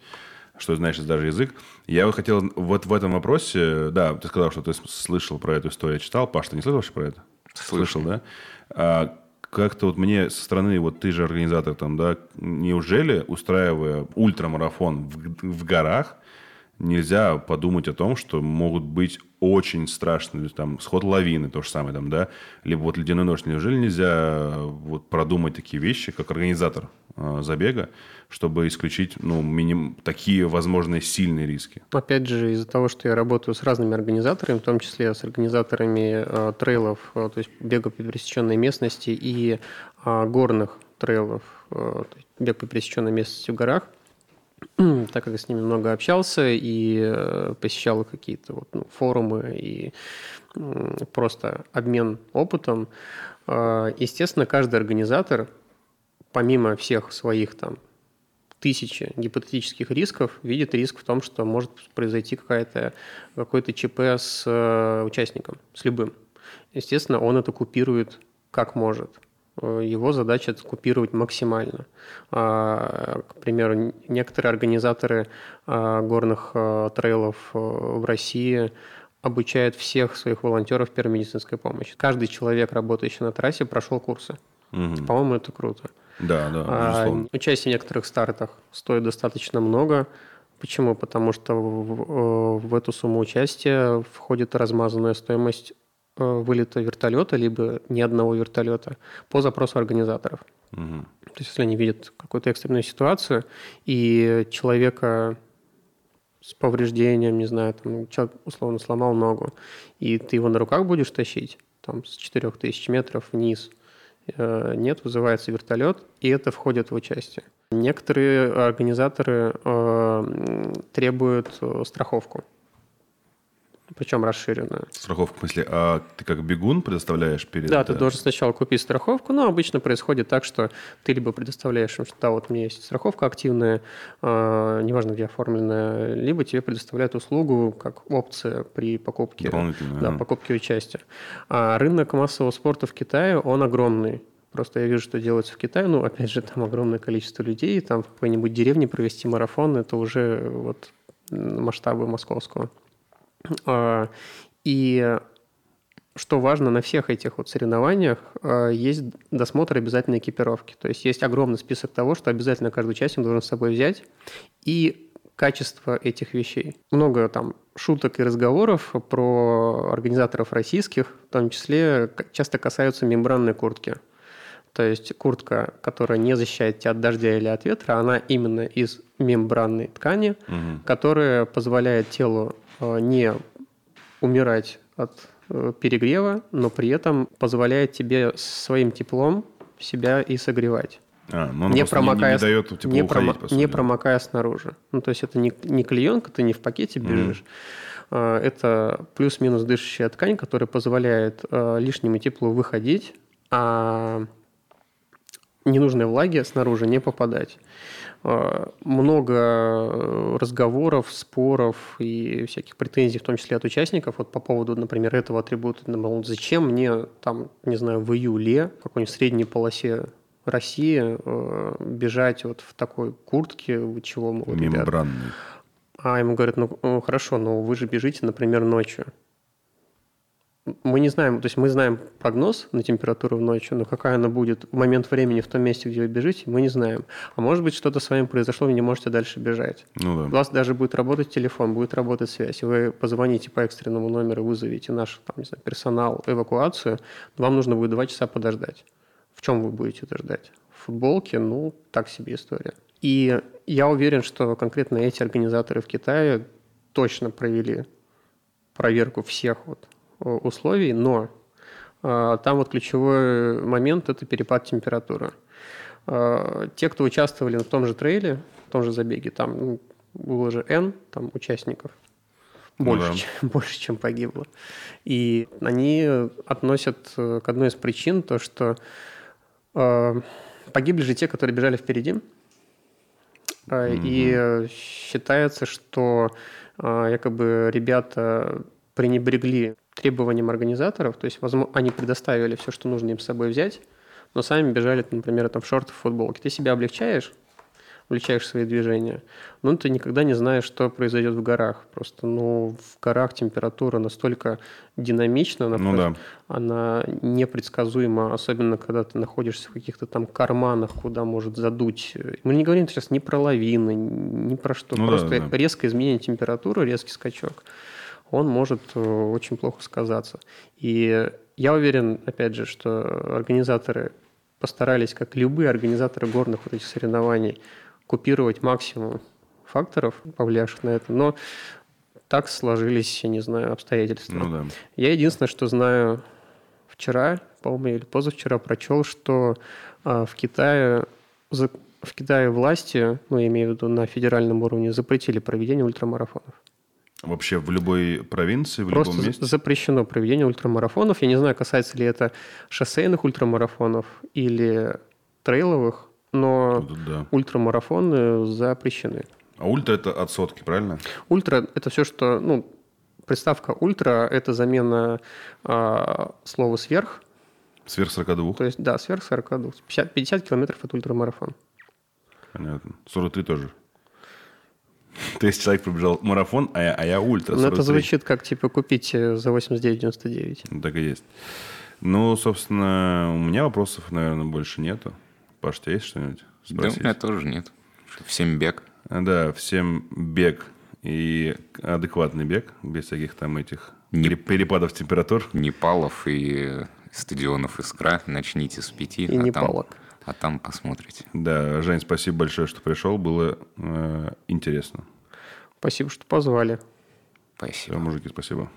Что значит даже язык? Я бы хотел вот в этом вопросе, да, ты сказал, что ты слышал про эту историю, читал. Паш, ты не слышал вообще про это? Слышал, да? А, как-то вот мне со стороны, вот ты же организатор там, да, неужели, устраивая ультрамарафон в, в горах, нельзя подумать о том, что могут быть очень страшные, там, сход лавины, то же самое, там, да, либо вот ледяной нож. Неужели нельзя вот продумать такие вещи, как организатор э, забега, чтобы исключить, ну, миним... такие возможные сильные риски? Опять же, из-за того, что я работаю с разными организаторами, в том числе с организаторами э, трейлов, э, то есть бега по пересеченной местности и э, горных трейлов, э, бег по пересеченной местности в горах, так как я с ними много общался и э, посещал какие-то вот, ну, форумы и просто обмен опытом, э, естественно, каждый организатор, помимо всех своих там тысячи гипотетических рисков, видит риск в том, что может произойти какая-то, какой-то ЧП с э, участником, с любым. Естественно, он это купирует как может – его задача это купировать максимально. А, к примеру, некоторые организаторы а, горных а, трейлов э, в России обучают всех своих волонтеров первой медицинской помощи. Каждый человек, работающий на трассе, прошел курсы. Угу. По-моему, это круто. Да, да, безусловно. Участие в некоторых стартах стоит достаточно много. Почему? Потому что в, в эту сумму участия входит размазанная стоимость Э, вылета вертолета, либо ни одного вертолета по запросу организаторов. Угу. То есть, если они видят какую-то экстренную ситуацию, и человека с повреждением, не знаю, там, человек условно сломал ногу, и ты его на руках будешь тащить, там, с 4000 метров вниз, э, нет, вызывается вертолет, и это входит в участие. Некоторые организаторы э, требуют э, страховку причем расширенную. Страховка, в смысле, а ты как бегун предоставляешь перед... Да, ты должен сначала купить страховку, но обычно происходит так, что ты либо предоставляешь им, что да, вот у меня есть страховка активная, э, неважно где оформленная, либо тебе предоставляют услугу как опция при покупке, да, покупке участия. А рынок массового спорта в Китае, он огромный. Просто я вижу, что делается в Китае. Ну, опять же, там огромное количество людей. Там в какой-нибудь деревне провести марафон – это уже вот масштабы московского. А, и что важно, на всех этих вот соревнованиях а, есть досмотр обязательной экипировки. То есть есть огромный список того, что обязательно каждый участник должен с собой взять. И качество этих вещей. Много там шуток и разговоров про организаторов российских, в том числе часто касаются мембранной куртки. То есть куртка, которая не защищает тебя от дождя или от ветра, она именно из мембранной ткани, угу. которая позволяет телу не умирать от э, перегрева, но при этом позволяет тебе своим теплом себя и согревать. А, но не, промокая, не, не дает тепло не, уходить, промо, не промокая снаружи. Ну, то есть это не, не клеенка, ты не в пакете бежишь. Mm. Это плюс-минус дышащая ткань, которая позволяет лишнему теплу выходить, а ненужной влаги снаружи не попадать. А, много э, разговоров, споров и всяких претензий, в том числе от участников, вот по поводу, например, этого атрибута. Мол, зачем мне, там, не знаю, в июле, в какой-нибудь средней полосе России э, бежать вот в такой куртке, чего мы... Вот, Мембранной. А ему говорят, ну хорошо, но вы же бежите, например, ночью мы не знаем, то есть мы знаем прогноз на температуру в ночью, но какая она будет в момент времени в том месте, где вы бежите, мы не знаем. А может быть, что-то с вами произошло, вы не можете дальше бежать. Ну, да. У вас даже будет работать телефон, будет работать связь. Вы позвоните по экстренному номеру, вызовите наш там, не знаю, персонал, эвакуацию, вам нужно будет два часа подождать. В чем вы будете это ждать? В футболке? Ну, так себе история. И я уверен, что конкретно эти организаторы в Китае точно провели проверку всех вот условий, но э, там вот ключевой момент – это перепад температуры. Э, те, кто участвовали в том же трейле, в том же забеге, там ну, было же N там, участников, больше, ну, да. чем, больше, чем погибло. И они относят к одной из причин то, что э, погибли же те, которые бежали впереди. Mm-hmm. И считается, что э, якобы ребята пренебрегли требованиям организаторов, то есть возможно, они предоставили все, что нужно им с собой взять, но сами бежали, например, там, в шортах, в футболке. Ты себя облегчаешь, облегчаешь свои движения. Но ты никогда не знаешь, что произойдет в горах. Просто, ну, в горах температура настолько динамична, ну, да. она непредсказуема, особенно когда ты находишься в каких-то там карманах, куда может задуть. Мы не говорим сейчас ни про лавины, ни про что. Ну, Просто да, да. резкое изменение температуры, резкий скачок, он может э, очень плохо сказаться. И я уверен, опять же, что организаторы постарались, как любые организаторы горных вот этих соревнований, купировать максимум факторов, повлиявших на это, но так сложились, я не знаю, обстоятельства. Ну, да. Я единственное, что знаю вчера, по-моему, или позавчера прочел, что а, в Китае в Китае власти, ну, я имею в виду на федеральном уровне, запретили проведение ультрамарафонов. Вообще в любой провинции, в Просто любом месте? запрещено проведение ультрамарафонов. Я не знаю, касается ли это шоссейных ультрамарафонов или трейловых, но да. ультрамарафоны запрещены. А ультра это от сотки, правильно? Ультра это все, что, ну, приставка ультра это замена э, слова сверх. Сверх 42? То есть, да, сверх 42. 50, 50 километров это ультрамарафон. Понятно. 43 тоже. То есть человек пробежал марафон, а я, а я ультра. Ну, это звучит как, типа, купить э, за 89,99. Ну, так и есть. Ну, собственно, у меня вопросов, наверное, больше нету. Паш, у тебя есть что-нибудь спросить? Да, у меня тоже нет. Всем бег. А, да, всем бег и адекватный бег, без всяких там этих не, перепадов температур. Непалов и стадионов Искра. Начните с пяти. И а Непалок. Там а там посмотрите. Да, Жень, спасибо большое, что пришел. Было э, интересно. Спасибо, что позвали. Спасибо. Все, мужики, спасибо.